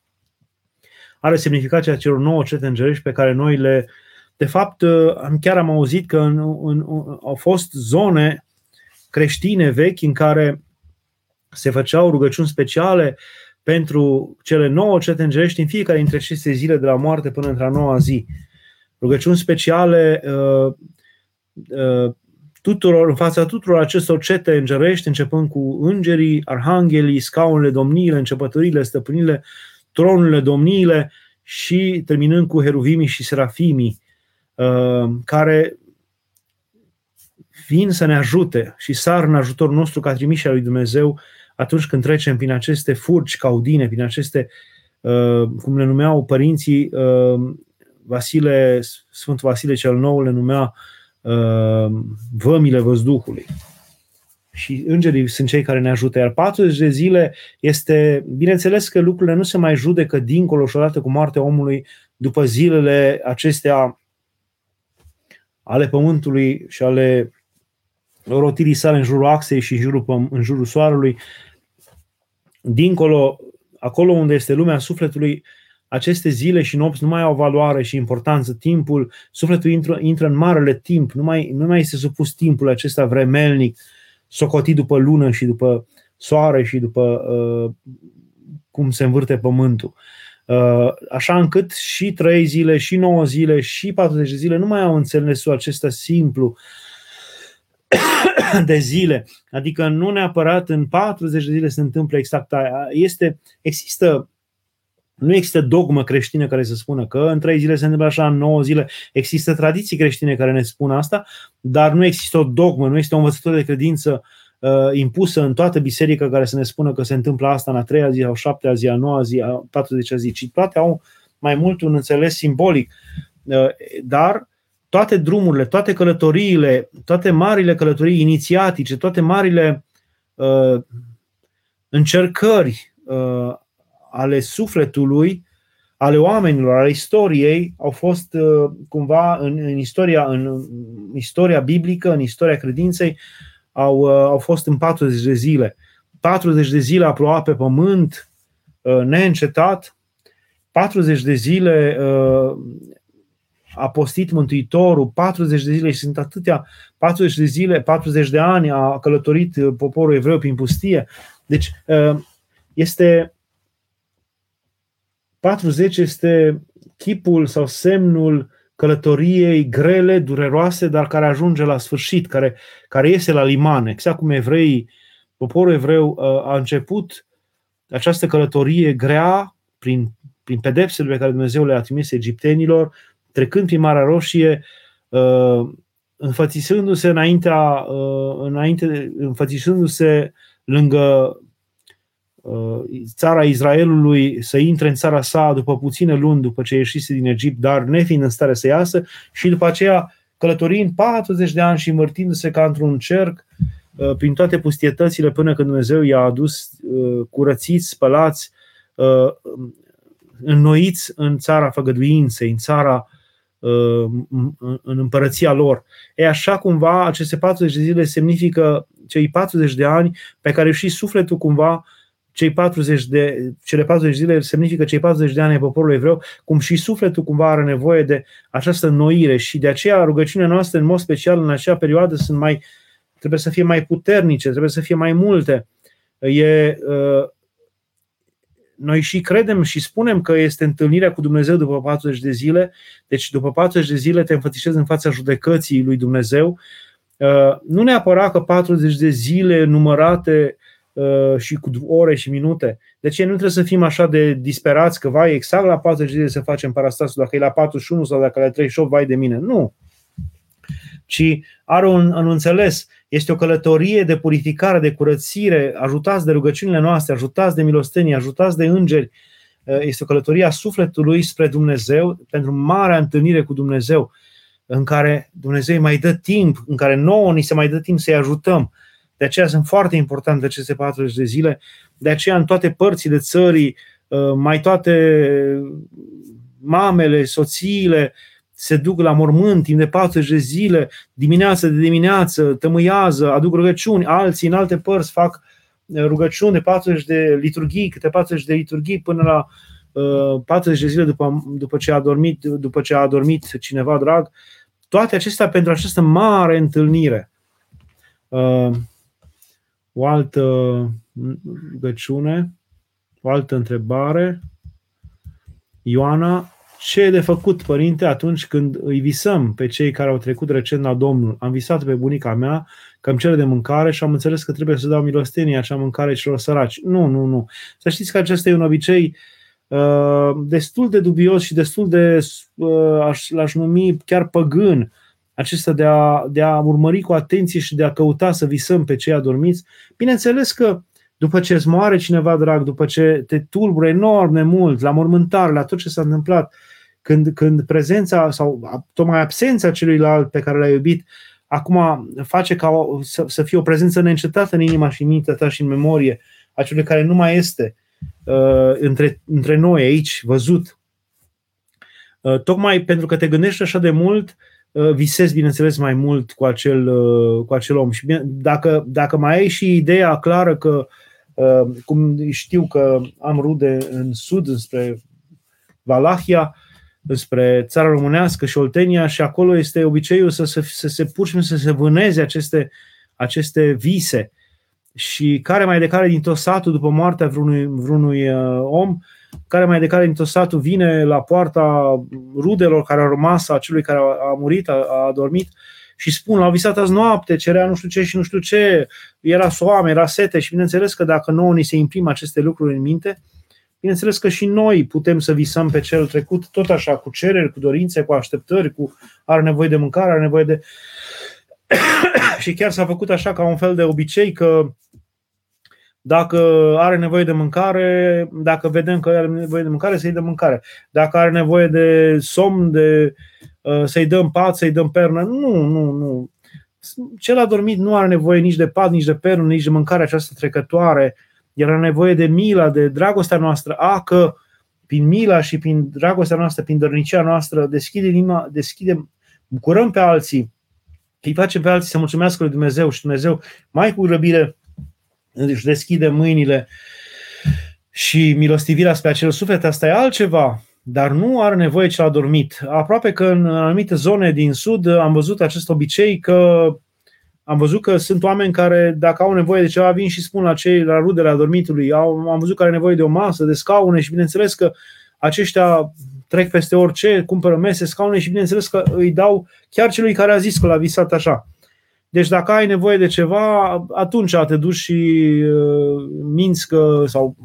are semnificația celor nouă cete îngerești pe care noi le. De fapt, uh, am chiar am auzit că în, în, au fost zone creștine vechi în care se făceau rugăciuni speciale pentru cele nouă cete îngerești în fiecare dintre aceste zile de la moarte până într-a noua zi. Rugăciuni speciale uh, uh, tuturor, în fața tuturor acestor cete îngerești, începând cu îngerii, arhanghelii, scaunele, domniile, începăturile, stăpânile tronurile, domniile și terminând cu heruvimii și serafimii, uh, care vin să ne ajute și sar în ajutorul nostru ca trimișea lui Dumnezeu atunci când trecem prin aceste furci caudine, prin aceste, uh, cum le numeau părinții, uh, Vasile, Sfântul Vasile cel Nou le numea vămile văzduhului și îngerii sunt cei care ne ajută. Iar 40 de zile este, bineînțeles că lucrurile nu se mai judecă dincolo și odată cu moartea omului după zilele acestea ale pământului și ale rotirii sale în jurul axei și în jurul, în jurul soarelui. Dincolo, acolo unde este lumea sufletului, aceste zile și nopți nu mai au valoare și importanță. Timpul, sufletul intră, intră în marele timp, nu mai, nu mai este supus timpul acesta vremelnic, uh, socotit după lună și după soare și după uh, cum se învârte pământul. Uh, așa încât și 3 zile, și 9 zile, și 40 de zile nu mai au înțelesul acesta simplu de zile. Adică nu neapărat în 40 de zile se întâmplă exact aia. Este, există nu există dogmă creștină care să spună că în trei zile se întâmplă așa, în nouă zile. Există tradiții creștine care ne spun asta, dar nu există o dogmă, nu este o învățătură de credință uh, impusă în toată biserica care să ne spună că se întâmplă asta în a treia zi, a șaptea zi, a noua zi, a 40 zi, ci toate au mai mult un înțeles simbolic. Uh, dar toate drumurile, toate călătoriile, toate marile călătorii inițiatice, toate marile uh, încercări uh, ale sufletului, ale oamenilor, ale istoriei, au fost uh, cumva în, în, istoria, în istoria biblică, în istoria credinței, au, uh, au fost în 40 de zile. 40 de zile a plouat pe pământ, uh, neîncetat, 40 de zile a postit Mântuitorul, 40 de zile și sunt atâtea, 40 de zile, 40 de ani a călătorit poporul evreu prin pustie. Deci este 40 este chipul sau semnul călătoriei grele, dureroase, dar care ajunge la sfârșit, care, care iese la liman. Exact cum evreii, poporul evreu uh, a început această călătorie grea prin, prin pedepsele pe care Dumnezeu le-a trimis egiptenilor, trecând prin Marea Roșie, uh, înfățișându-se înaintea, uh, înainte, înfățișându-se lângă țara Israelului să intre în țara sa după puține luni după ce ieșise din Egipt, dar nefiind în stare să iasă și după aceea călătorind 40 de ani și învârtindu-se ca într-un cerc prin toate pustietățile până când Dumnezeu i-a adus curățiți, spălați, înnoiți în țara făgăduinței, în țara în împărăția lor. E așa cumva, aceste 40 de zile semnifică cei 40 de ani pe care și sufletul cumva cei 40 de, cele 40 zile semnifică cei 40 de ani ai poporului evreu, cum și sufletul cumva are nevoie de această noire și de aceea rugăciunile noastre, în mod special în acea perioadă, sunt mai, trebuie să fie mai puternice, trebuie să fie mai multe. E, uh, noi și credem și spunem că este întâlnirea cu Dumnezeu după 40 de zile, deci după 40 de zile te înfățișezi în fața judecății lui Dumnezeu. Uh, nu neapărat că 40 de zile numărate uh, și cu ore și minute. De ce nu trebuie să fim așa de disperați că vai exact la 40 de zile să facem parastasul, dacă e la 41 sau dacă la 38, vai de mine. Nu. Ci are un, un înțeles este o călătorie de purificare, de curățire, ajutați de rugăciunile noastre, ajutați de milostenie, ajutați de îngeri. Uh, este o călătorie a sufletului spre Dumnezeu, pentru marea întâlnire cu Dumnezeu, în care Dumnezeu îi mai dă timp, în care nouă ni se mai dă timp să-i ajutăm. De aceea sunt foarte importante aceste 40 de zile. De aceea în toate părțile țării, uh, mai toate mamele, soțiile, se duc la mormânt timp de 40 de zile, dimineață de dimineață, tămâiază, aduc rugăciuni, alții în alte părți fac uh, rugăciuni de 40 de liturghii, câte 40 de liturghii până la uh, 40 de zile după, după, ce a dormit, după ce a dormit cineva drag. Toate acestea pentru această mare întâlnire. Uh, o altă rugăciune, o altă întrebare. Ioana, ce e de făcut, părinte, atunci când îi visăm pe cei care au trecut recent la Domnul? Am visat pe bunica mea că îmi cere de mâncare și am înțeles că trebuie să dau milostenie acea mâncare celor săraci. Nu, nu, nu. Să știți că acesta e un obicei uh, destul de dubios și destul de, uh, aș, l-aș numi chiar păgân, acesta de a, de a urmări cu atenție și de a căuta să visăm pe cei adormiți. Bineînțeles că după ce îți moare cineva drag, după ce te tulbură enorm de mult la mormântare, la tot ce s-a întâmplat, când, când prezența sau tocmai absența celuilalt pe care l-ai iubit acum face ca o, să, să fie o prezență neîncetată în inima și în mintea ta și în memorie a celui care nu mai este uh, între, între noi aici, văzut. Uh, tocmai pentru că te gândești așa de mult, uh, visezi, bineînțeles, mai mult cu acel, uh, cu acel om. Și bine, dacă, dacă mai ai și ideea clară că, uh, cum știu că am rude în sud, spre Valahia, spre țara românească și Oltenia și acolo este obiceiul să, să, să se pur și să se vâneze aceste, aceste vise. Și care mai de care din tot satul, după moartea vreunui, vreunui uh, om, care mai de care din tot satul vine la poarta rudelor care au rămas a celui care a, a murit, a, a dormit și spun, l-au visat azi noapte, cerea nu știu ce și nu știu ce, era soame, era sete și bineînțeles că dacă nouă ni se imprimă aceste lucruri în minte, uh, Bineînțeles că și noi putem să visăm pe cel trecut tot așa, cu cereri, cu dorințe, cu așteptări, cu are nevoie de mâncare, are nevoie de... și chiar s-a făcut așa ca un fel de obicei că dacă are nevoie de mâncare, dacă vedem că are nevoie de mâncare, să-i dăm mâncare. Dacă are nevoie de somn, de, uh, să-i dăm pat, să-i dăm pernă. Nu, nu, nu. Cel adormit nu are nevoie nici de pat, nici de pernă, nici de mâncare această trecătoare era nevoie de mila, de dragostea noastră, a că prin mila și prin dragostea noastră, prin dărnicia noastră, deschidem inima, deschidem, bucurăm pe alții, îi facem pe alții să mulțumească lui Dumnezeu și Dumnezeu mai cu răbire își deschide mâinile și milostivirea spre acel suflet, asta e altceva, dar nu are nevoie cel adormit. Aproape că în anumite zone din sud am văzut acest obicei că am văzut că sunt oameni care, dacă au nevoie de ceva, vin și spun la cei la rudele adormitului. Au, am văzut că are nevoie de o masă, de scaune și bineînțeles că aceștia trec peste orice, cumpără mese, scaune și bineînțeles că îi dau chiar celui care a zis că l-a visat așa. Deci dacă ai nevoie de ceva, atunci te duci și uh, minți că sau,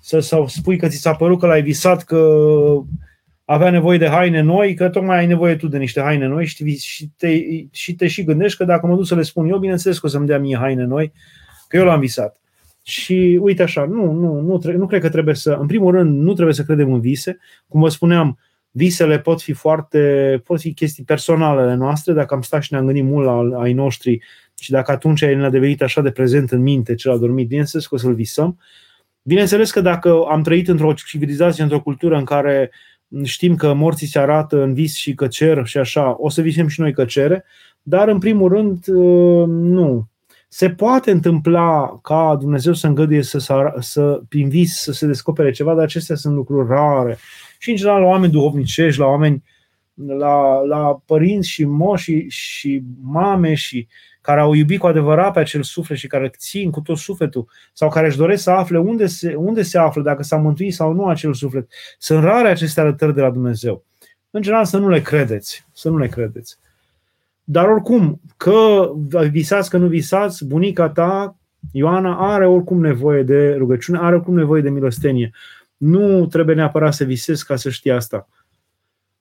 să, sau spui că ți s-a părut că l-ai visat că avea nevoie de haine noi, că tocmai ai nevoie tu de niște haine noi și te, și te, și, te și gândești că dacă mă duc să le spun eu, bineînțeles că o să-mi dea mie haine noi, că eu l-am visat. Și uite așa, nu, nu, nu, nu cred că trebuie să, în primul rând, nu trebuie să credem în vise. Cum vă spuneam, visele pot fi foarte, pot fi chestii personale ale noastre, dacă am stat și ne-am gândit mult la ai noștri și dacă atunci el a devenit așa de prezent în minte cel a dormit, bineînțeles că o să-l visăm. Bineînțeles că dacă am trăit într-o civilizație, într-o cultură în care știm că morții se arată în vis și că cer și așa, o să visem și noi că cere, dar în primul rând nu. Se poate întâmpla ca Dumnezeu să îngăduie să, să, prin vis să se descopere ceva, dar acestea sunt lucruri rare. Și în general la oameni duhovnicești, la oameni, la, la părinți și moși și mame și care au iubit cu adevărat pe acel suflet și care țin cu tot sufletul sau care își doresc să afle unde se, unde se află, dacă s-a mântuit sau nu acel suflet. Sunt rare aceste arătări de la Dumnezeu. În general să nu le credeți. Să nu le credeți. Dar oricum, că visați, că nu visați, bunica ta, Ioana, are oricum nevoie de rugăciune, are oricum nevoie de milostenie. Nu trebuie neapărat să visezi ca să știi asta.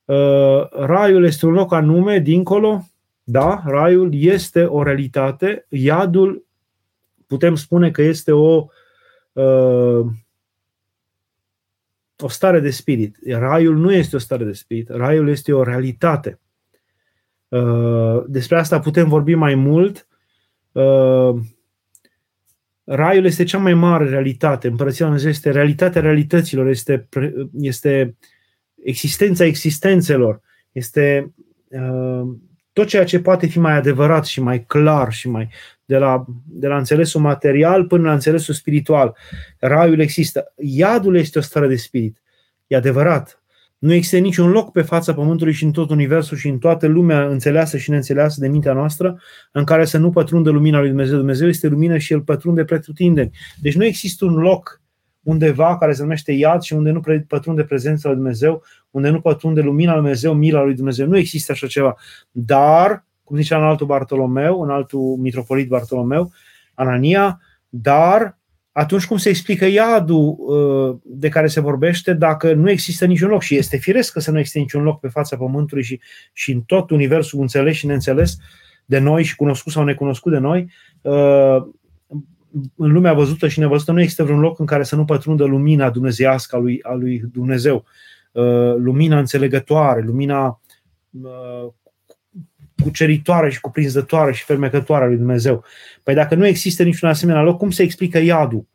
Uh, raiul este un loc anume, dincolo, da, raiul este o realitate, iadul putem spune că este o, uh, o stare de spirit. Raiul nu este o stare de spirit, raiul este o realitate. Uh, despre asta putem vorbi mai mult. Uh, raiul este cea mai mare realitate. Împărăția Dumnezeu este realitatea realităților, este, este existența existențelor, este uh, tot ceea ce poate fi mai adevărat și mai clar și mai de la, de la înțelesul material până la înțelesul spiritual. Raiul există. Iadul este o stare de spirit. E adevărat. Nu există niciun loc pe fața Pământului și în tot Universul și în toată lumea înțeleasă și neînțeleasă de mintea noastră în care să nu pătrundă lumina lui Dumnezeu. Dumnezeu este lumină și El pătrunde pretutindeni. Deci nu există un loc undeva care se numește iad și unde nu pătrunde prezența lui Dumnezeu, unde nu pătrunde lumina lui Dumnezeu, mila lui Dumnezeu. Nu există așa ceva. Dar, cum zicea în altul Bartolomeu, în altul mitropolit Bartolomeu, Anania, dar atunci cum se explică iadul uh, de care se vorbește dacă nu există niciun loc? Și este firesc că să nu există niciun loc pe fața Pământului și, și în tot universul înțeles și neînțeles de noi și cunoscut sau necunoscut de noi, uh, în lumea văzută și nevăzută nu există vreun loc în care să nu pătrundă lumina dumnezeiască a lui, a lui Dumnezeu. Uh, lumina înțelegătoare, lumina uh, cuceritoare și cuprinzătoare și fermecătoare a lui Dumnezeu. Păi dacă nu există niciun asemenea loc, cum se explică iadul?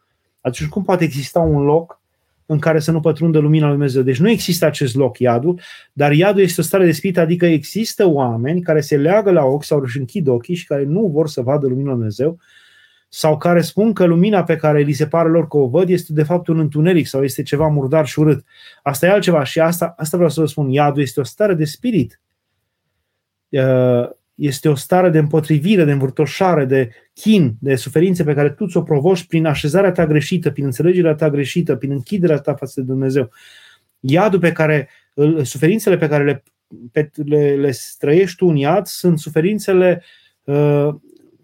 Atunci cum poate exista un loc în care să nu pătrundă lumina lui Dumnezeu? Deci nu există acest loc, iadul, dar iadul este o stare de spirit, adică există oameni care se leagă la ochi sau își închid ochii și care nu vor să vadă lumina lui Dumnezeu sau care spun că lumina pe care li se pare lor că o văd este de fapt un întuneric sau este ceva murdar și urât. Asta e altceva și asta, asta vreau să vă spun. Iadul este o stare de spirit. Este o stare de împotrivire, de învârtoșare, de chin, de suferințe pe care tu ți-o provoci prin așezarea ta greșită, prin înțelegerea ta greșită, prin închiderea ta față de Dumnezeu. Iadul pe care, suferințele pe care le, pe, le, le trăiești tu în iad sunt suferințele uh,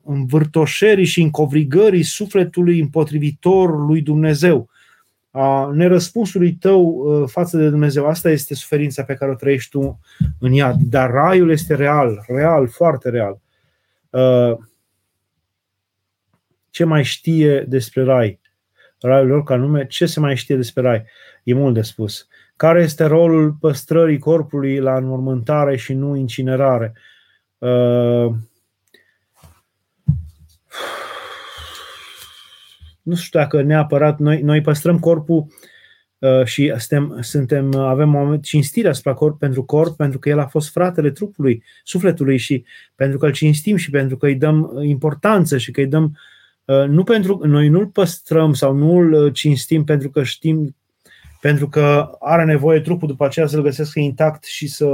învârtoșerii și încovrigării sufletului împotrivitor lui Dumnezeu, a nerăspunsului tău uh, față de Dumnezeu. Asta este suferința pe care o trăiești tu în iad. Dar raiul este real, real, foarte real. Uh, ce mai știe despre rai? Raiul lor ca nume, ce se mai știe despre rai? E mult de spus. Care este rolul păstrării corpului la înmormântare și nu incinerare? Nu știu dacă neapărat noi, noi păstrăm corpul uh, și suntem, suntem, avem o cinstire asupra corp pentru corp, pentru că el a fost fratele trupului, sufletului și pentru că îl cinstim și pentru că îi dăm importanță și că îi dăm uh, nu pentru noi nu-l păstrăm sau nu îl cinstim pentru că știm pentru că are nevoie trupul după aceea să-l găsească intact și să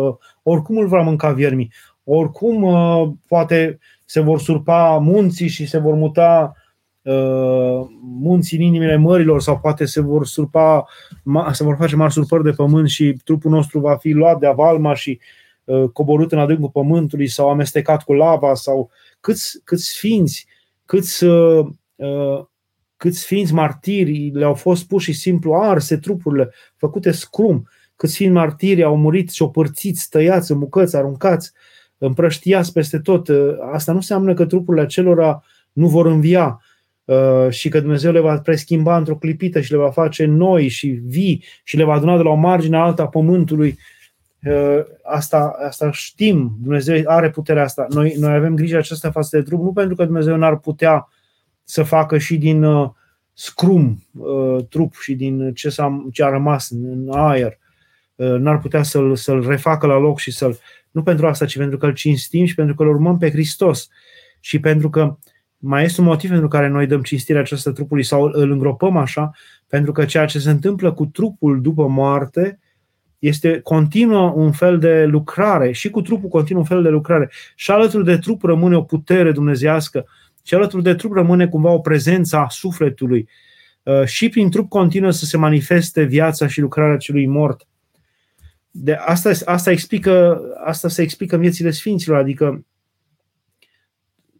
oricum îl va mânca viermi, oricum uh, poate se vor surpa munții și se vor muta Uh, munții în inimile mărilor sau poate se vor surpa, se vor face mari surpări de pământ și trupul nostru va fi luat de avalma și uh, coborât în adâncul pământului sau amestecat cu lava sau câți, câți sfinți, câți, uh, câți sfinți martiri le-au fost pur și simplu arse trupurile, făcute scrum, câți sfinți martiri au murit ciopărțiți, tăiați în bucăți, aruncați, împrăștiați peste tot. Asta nu înseamnă că trupurile acelora nu vor învia uh, și că Dumnezeu le va preschimba într-o clipită și le va face noi și vii și le va aduna de la o margine alta a pământului. Uh, asta, asta știm, Dumnezeu are puterea asta. Noi, noi avem grijă aceasta față de trup, nu pentru că Dumnezeu n-ar putea să facă și din uh, scrum uh, trup și din ce, s-a, ce a rămas în aer, uh, n-ar putea să-l, să-l refacă la loc și să-l. Nu pentru asta, ci pentru că îl cinstim și pentru că îl urmăm pe Hristos. Și pentru că mai este un motiv pentru care noi dăm cinstirea aceasta trupului sau îl îngropăm așa, pentru că ceea ce se întâmplă cu trupul după moarte este continuă un fel de lucrare și cu trupul continuă un fel de lucrare. Și alături de trup rămâne o putere dumnezească și alături de trup rămâne cumva o prezență a sufletului. Uh, și prin trup continuă să se manifeste viața și lucrarea celui mort. De asta, asta, explică, asta se explică în viețile Sfinților, adică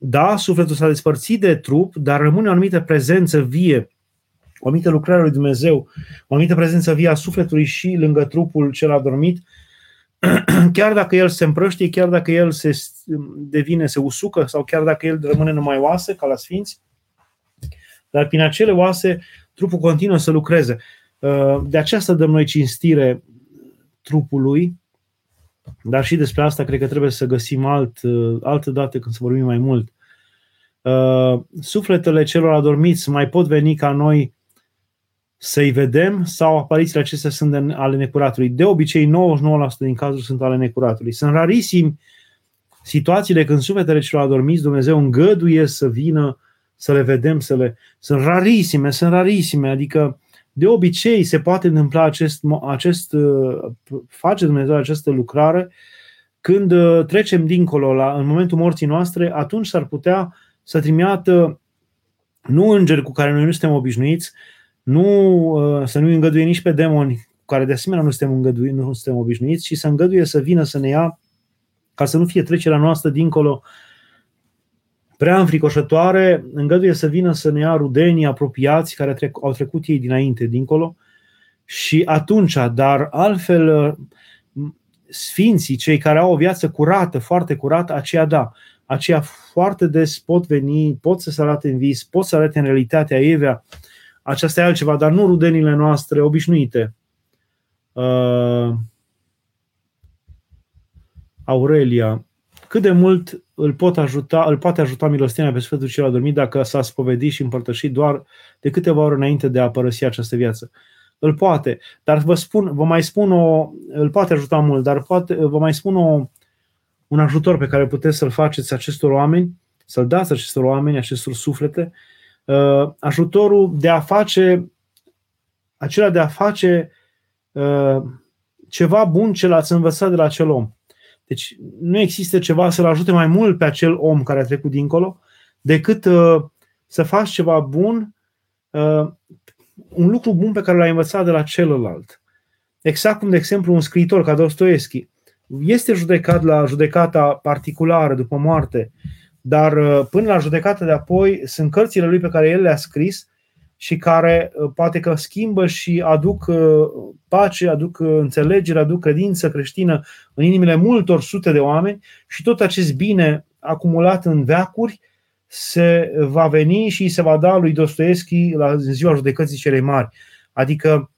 da, sufletul s-a despărțit de trup, dar rămâne o anumită prezență vie, o anumită lucrare lui Dumnezeu, o anumită prezență vie a sufletului și lângă trupul cel adormit, chiar dacă el se împrăștie, chiar dacă el se devine, se usucă sau chiar dacă el rămâne numai oase, ca la sfinți, dar prin acele oase trupul continuă să lucreze. Uh, de aceasta dăm noi cinstire trupului, dar și despre asta cred că trebuie să găsim alt, uh, altă dată când să vorbim mai mult. Uh, sufletele celor adormiți mai pot veni ca noi să-i vedem sau aparițiile acestea sunt ale necuratului. De obicei, 99% din cazuri sunt ale necuratului. Sunt rarisimi situațiile când sufletele celor adormiți Dumnezeu îngăduie să vină să le vedem, să le... Sunt rarisime, sunt rarisime, adică de obicei se poate întâmpla acest, acest uh, face Dumnezeu această lucrare când uh, trecem dincolo, la, în momentul morții noastre, atunci s-ar putea să trimiată nu îngeri cu care noi nu suntem obișnuiți, nu, uh, să nu îngăduie nici pe demoni, cu care de asemenea nu suntem, îngădui, nu suntem obișnuiți, și să îngăduie să vină să ne ia, ca să nu fie trecerea noastră dincolo prea înfricoșătoare, îngăduie să vină să ne ia rudenii apropiați care trec, au trecut ei dinainte, dincolo, și atunci, dar altfel, sfinții, cei care au o viață curată, foarte curată, aceia da, aceia foarte des pot veni, pot să se arate în vis, pot să arate în realitatea Evea, aceasta e altceva, dar nu rudenile noastre obișnuite. Uh, Aurelia, cât de mult îl, pot ajuta, îl poate ajuta milostenia pe Sfântul cel adormit dacă s-a spovedit și împărtășit doar de câteva ori înainte de a părăsi această viață. Îl poate, dar vă spun, vă mai spun o, îl poate ajuta mult, dar poate, vă mai spun o, un ajutor pe care puteți să-l faceți acestor oameni, să-l dați acestor oameni, acestor suflete, uh, ajutorul de a face, acela de a face uh, ceva bun ce l-ați învățat de la acel om. Deci nu există ceva să-l ajute mai mult pe acel om care a trecut dincolo, decât uh, să faci ceva bun, uh, un lucru bun pe care l-ai învățat de la celălalt. Exact cum, de exemplu, un scriitor ca Dostoevski este judecat la judecata particulară după moarte, dar uh, până la judecata de apoi sunt cărțile lui pe care el le-a scris și care uh, poate că schimbă și aduc uh, pace, aduc uh, înțelegere, aduc credință creștină în inimile multor sute de oameni și tot acest bine acumulat în veacuri se va veni și se va da lui Dostoevski la ziua judecății cele mari. Adică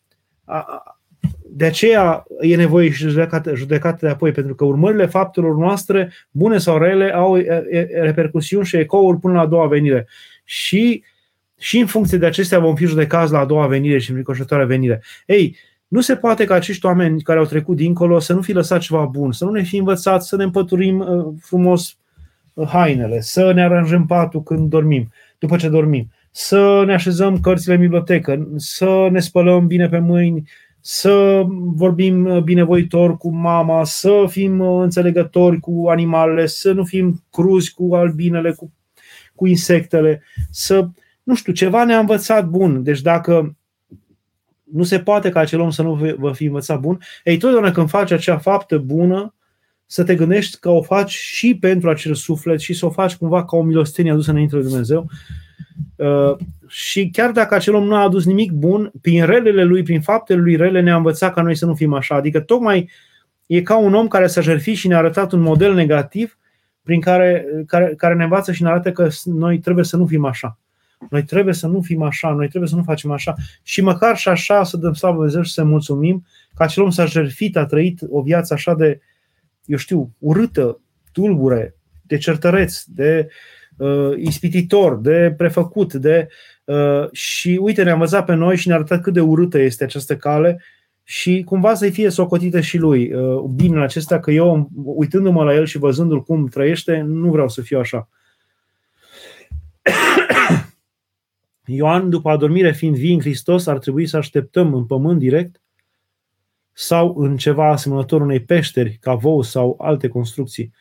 de aceea e nevoie și judecată, judecată de apoi, pentru că urmările faptelor noastre, bune sau rele, au repercusiuni și ecouri până la a doua venire. Și uh, și în funcție de acestea vom fi judecați la a doua venire și în ricoșătoarea venire. Ei, nu se poate ca acești oameni care au trecut dincolo să nu fi lăsat ceva bun, să nu ne fi învățat să ne împăturim uh, frumos uh, hainele, să ne aranjăm patul când dormim, după ce dormim, să ne așezăm cărțile în bibliotecă, să ne spălăm bine pe mâini, să vorbim uh, binevoitor cu mama, să fim înțelegători cu animalele, să nu fim cruzi cu albinele, cu, cu insectele, să nu știu, ceva ne-a învățat bun. Deci dacă nu se poate ca acel om să nu vă fi învățat bun, ei, totdeauna când faci acea faptă bună, să te gândești că o faci și pentru acel suflet și să o faci cumva ca o milostenie adusă înainte de Dumnezeu. Uh, și chiar dacă acel om nu a adus nimic bun, prin relele lui, prin faptele lui rele, ne-a învățat ca noi să nu fim așa. Adică tocmai e ca un om care s-a jertfit și ne-a arătat un model negativ prin care, care, care ne învață și ne arată că noi trebuie să nu fim așa. Noi trebuie să nu fim așa, noi trebuie să nu facem așa și măcar și așa să dăm slavă Dumnezeu și să mulțumim că acel om s-a jertfit, a trăit o viață așa de, eu știu, urâtă, tulbure, de certăreț, de uh, ispititor, de prefăcut, de uh, și uite, ne-a învățat pe noi și ne-a arătat cât de urâtă este această cale și cumva să-i fie socotită și lui uh, binele acesta, că eu, uitându-mă la el și văzându-l cum trăiește, nu vreau să fiu așa. Ioan, după adormire fiind vii în Hristos, ar trebui să așteptăm în pământ direct sau în ceva asemănător unei peșteri, ca vou sau alte construcții,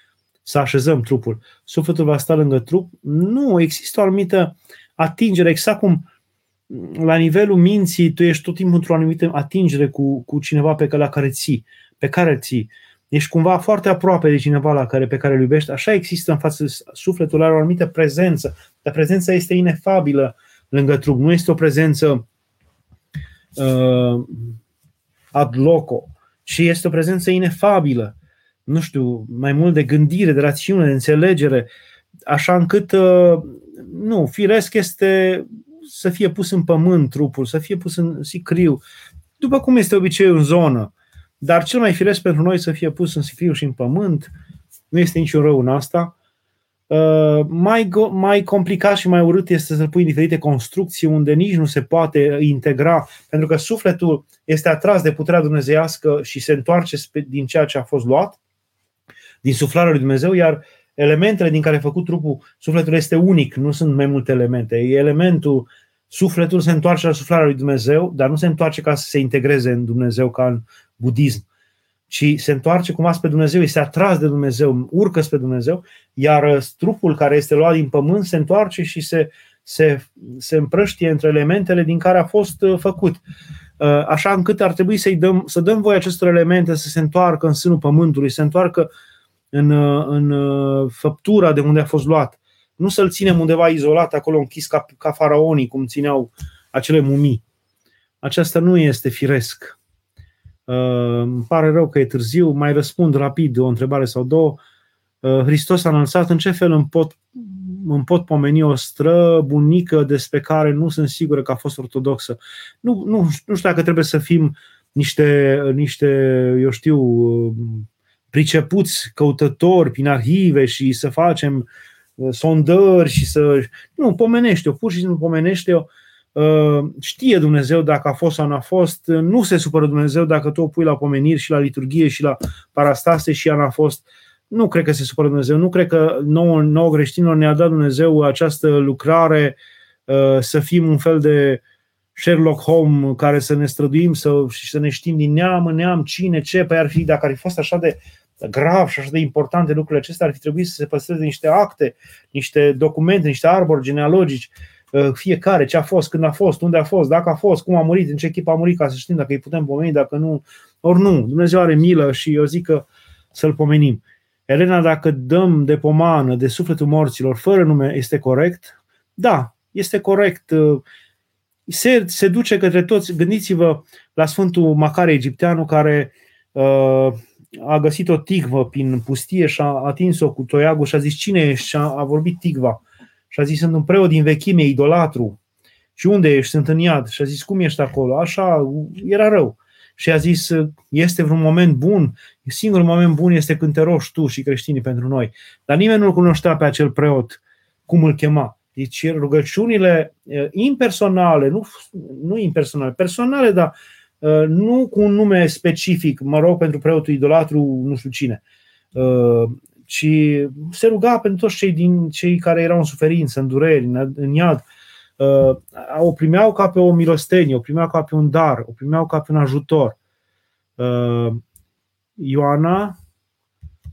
să așezăm trupul. Sufletul va sta lângă trup? Nu, există o anumită atingere, exact cum la nivelul minții tu ești tot timpul într-o anumită atingere cu, cu cineva pe care, la care ții, pe care ții. Ești cumva foarte aproape de cineva la care, pe care îl iubești. Așa există în față sufletul, are o anumită prezență, dar prezența este inefabilă lângă trup. Nu este o prezență uh, ad loco, ci este o prezență inefabilă. Nu știu, mai mult de gândire, de rațiune, de înțelegere, așa încât, uh, nu, firesc este să fie pus în pământ trupul, să fie pus în sicriu, după cum este obiceiul în zonă. Dar cel mai firesc pentru noi să fie pus în sicriu și în pământ, nu este niciun rău în asta. Uh, mai, mai complicat și mai urât este să-l pui în diferite construcții unde nici nu se poate integra, pentru că sufletul este atras de puterea dumnezeiască și se întoarce din ceea ce a fost luat, din suflarea lui Dumnezeu, iar elementele din care a făcut trupul, sufletul este unic, nu sunt mai multe elemente. E elementul, sufletul se întoarce la suflarea lui Dumnezeu, dar nu se întoarce ca să se integreze în Dumnezeu ca în budism, ci se întoarce cumva spre Dumnezeu, este atras de Dumnezeu, urcă spre Dumnezeu, iar trupul care este luat din pământ se întoarce și se, se, se împrăștie între elementele din care a fost uh, făcut. Uh, așa încât ar trebui să-i dăm, să dăm voie acestor elemente să se întoarcă în sânul pământului, să se întoarcă în, în făptura de unde a fost luat. Nu să-l ținem undeva izolat, acolo închis ca, ca faraonii, cum țineau acele mumii. Aceasta nu este firesc. Uh, îmi pare rău că e târziu, mai răspund rapid de o întrebare sau două. Uh, Hristos a înălțat, în ce fel îmi pot, îmi pot pomeni o străbunică despre care nu sunt sigură că a fost ortodoxă. Nu, nu, nu știu dacă trebuie să fim niște, niște eu știu, pricepuți căutători prin arhive și să facem uh, sondări și să... Nu, pomenește-o, pur și simplu pomenește-o. Uh, știe Dumnezeu dacă a fost sau nu a fost, nu se supără Dumnezeu dacă tu o pui la pomeniri și la liturghie și la parastase și ea n-a fost. Nu cred că se supără Dumnezeu, nu cred că nouă, nouă creștinilor ne-a dat Dumnezeu această lucrare uh, să fim un fel de Sherlock Holmes care să ne străduim să, și să ne știm din neam în neam cine, ce, pe păi ar fi, dacă ar fi fost așa de grav și așa de importante lucrurile acestea, ar fi trebuit să se păstreze niște acte, niște documente, niște arbori genealogici, uh, fiecare, ce a fost, când a fost, unde a fost, dacă a fost, cum a murit, în ce echipă a murit, ca să știm dacă îi putem pomeni, dacă nu, ori nu. Dumnezeu are milă și eu zic că să-l pomenim. Elena, dacă dăm de pomană, de sufletul morților, fără nume, este corect? Da, este corect. Uh, se, se duce către toți. Gândiți-vă la Sfântul Macare Egipteanu, care uh, a găsit o tigvă prin pustie și a atins-o cu toiagul și a zis cine ești? Și a, a vorbit tigva. Și a zis sunt un preot din vechime, idolatru. Și unde ești? Sunt în iad. Și a zis cum ești acolo? Așa, era rău. Și a zis este vreun moment bun? Singurul moment bun este când te rogi tu și creștinii pentru noi. Dar nimeni nu-l cunoștea pe acel preot, cum îl chema. Deci rugăciunile impersonale, nu, nu impersonale, personale, dar Uh, nu cu un nume specific, mă rog pentru preotul idolatru, nu știu cine, uh, ci se ruga pentru toți cei, din, cei care erau în suferință, în dureri, în, în iad. Uh, o primeau ca pe o milostenie, o primeau ca pe un dar, o primeau ca pe un ajutor. Ioana,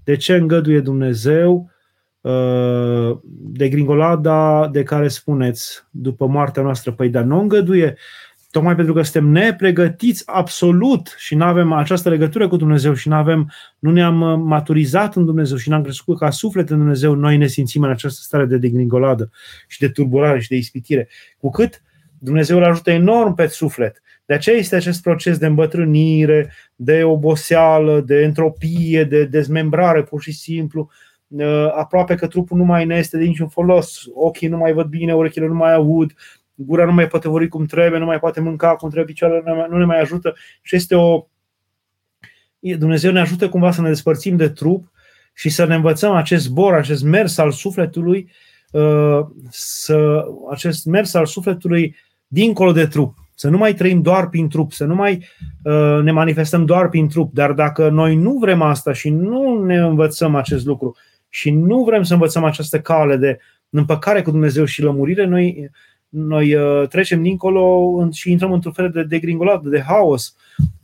de ce îngăduie Dumnezeu de gringolada de care spuneți după moartea noastră? Păi, dar nu îngăduie Tocmai pentru că suntem nepregătiți absolut și nu avem această legătură cu Dumnezeu și nu avem, nu ne-am uh, maturizat în Dumnezeu și n-am crescut ca suflet în Dumnezeu, noi ne simțim în această stare de degringoladă și de turburare și de ispitire. Cu cât Dumnezeu îl ajută enorm pe suflet. De aceea este acest proces de îmbătrânire, de oboseală, de entropie, de dezmembrare pur și simplu. aproape că trupul nu mai ne este de niciun folos, ochii nu mai văd bine, urechile nu mai aud, gura nu mai poate vorbi cum trebuie, nu mai poate mânca cum trebuie, picioarele nu ne mai ajută și este o... Dumnezeu ne ajută cumva să ne despărțim de trup și să ne învățăm acest zbor, acest mers al sufletului, să, acest mers al sufletului dincolo de trup. Să nu mai trăim doar prin trup, să nu mai uh, ne manifestăm doar prin trup. Dar dacă noi nu vrem asta și nu ne învățăm acest lucru și nu vrem să învățăm această cale de împăcare cu Dumnezeu și lămurire, noi, noi uh, trecem dincolo și intrăm într-un fel de degringolat, de haos,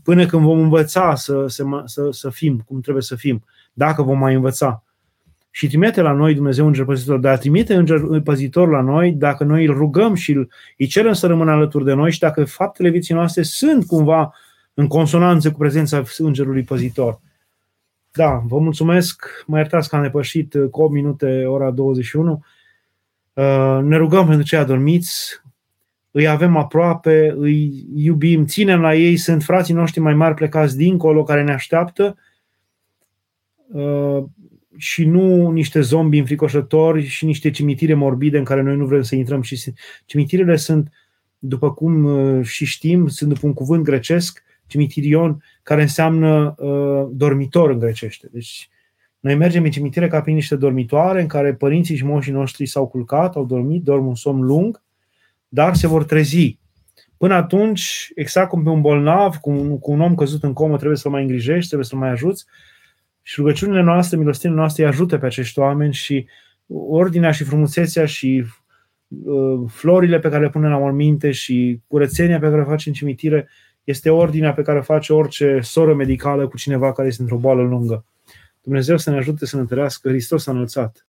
până când vom învăța să, să, să, să fim cum trebuie să fim, dacă vom mai învăța și trimite la noi Dumnezeu înger păzitor, dar trimite înger păzitor la noi dacă noi îl rugăm și îl, îi cerem să rămână alături de noi și dacă faptele vieții noastre sunt cumva în consonanță cu prezența îngerului păzitor. Da, vă mulțumesc. Mă iertați că am depășit cu 8 minute ora 21. Uh, ne rugăm pentru cei adormiți, îi avem aproape, îi iubim, ținem la ei, sunt frații noștri mai mari plecați dincolo care ne așteaptă uh, și nu niște zombi înfricoșători și niște cimitire morbide în care noi nu vrem să intrăm. Și cimitirele sunt, după cum uh, și știm, sunt după un cuvânt grecesc, cimitirion, care înseamnă uh, dormitor în grecește. Deci noi mergem în cimitire ca prin niște dormitoare în care părinții și moșii noștri s-au culcat, au dormit, dorm un somn lung, dar se vor trezi. Până atunci, exact cum pe un bolnav, cu un, cu un om căzut în comă, trebuie să-l mai îngrijești, trebuie să-l mai ajuți, și rugăciunile noastre, milostinile noastre îi ajută pe acești oameni și ordinea și frumusețea și uh, florile pe care le punem la morminte și curățenia pe care o face în cimitire este ordinea pe care o face orice soră medicală cu cineva care este într-o boală lungă. Dumnezeu să ne ajute să ne întărească, Hristos a înălțat.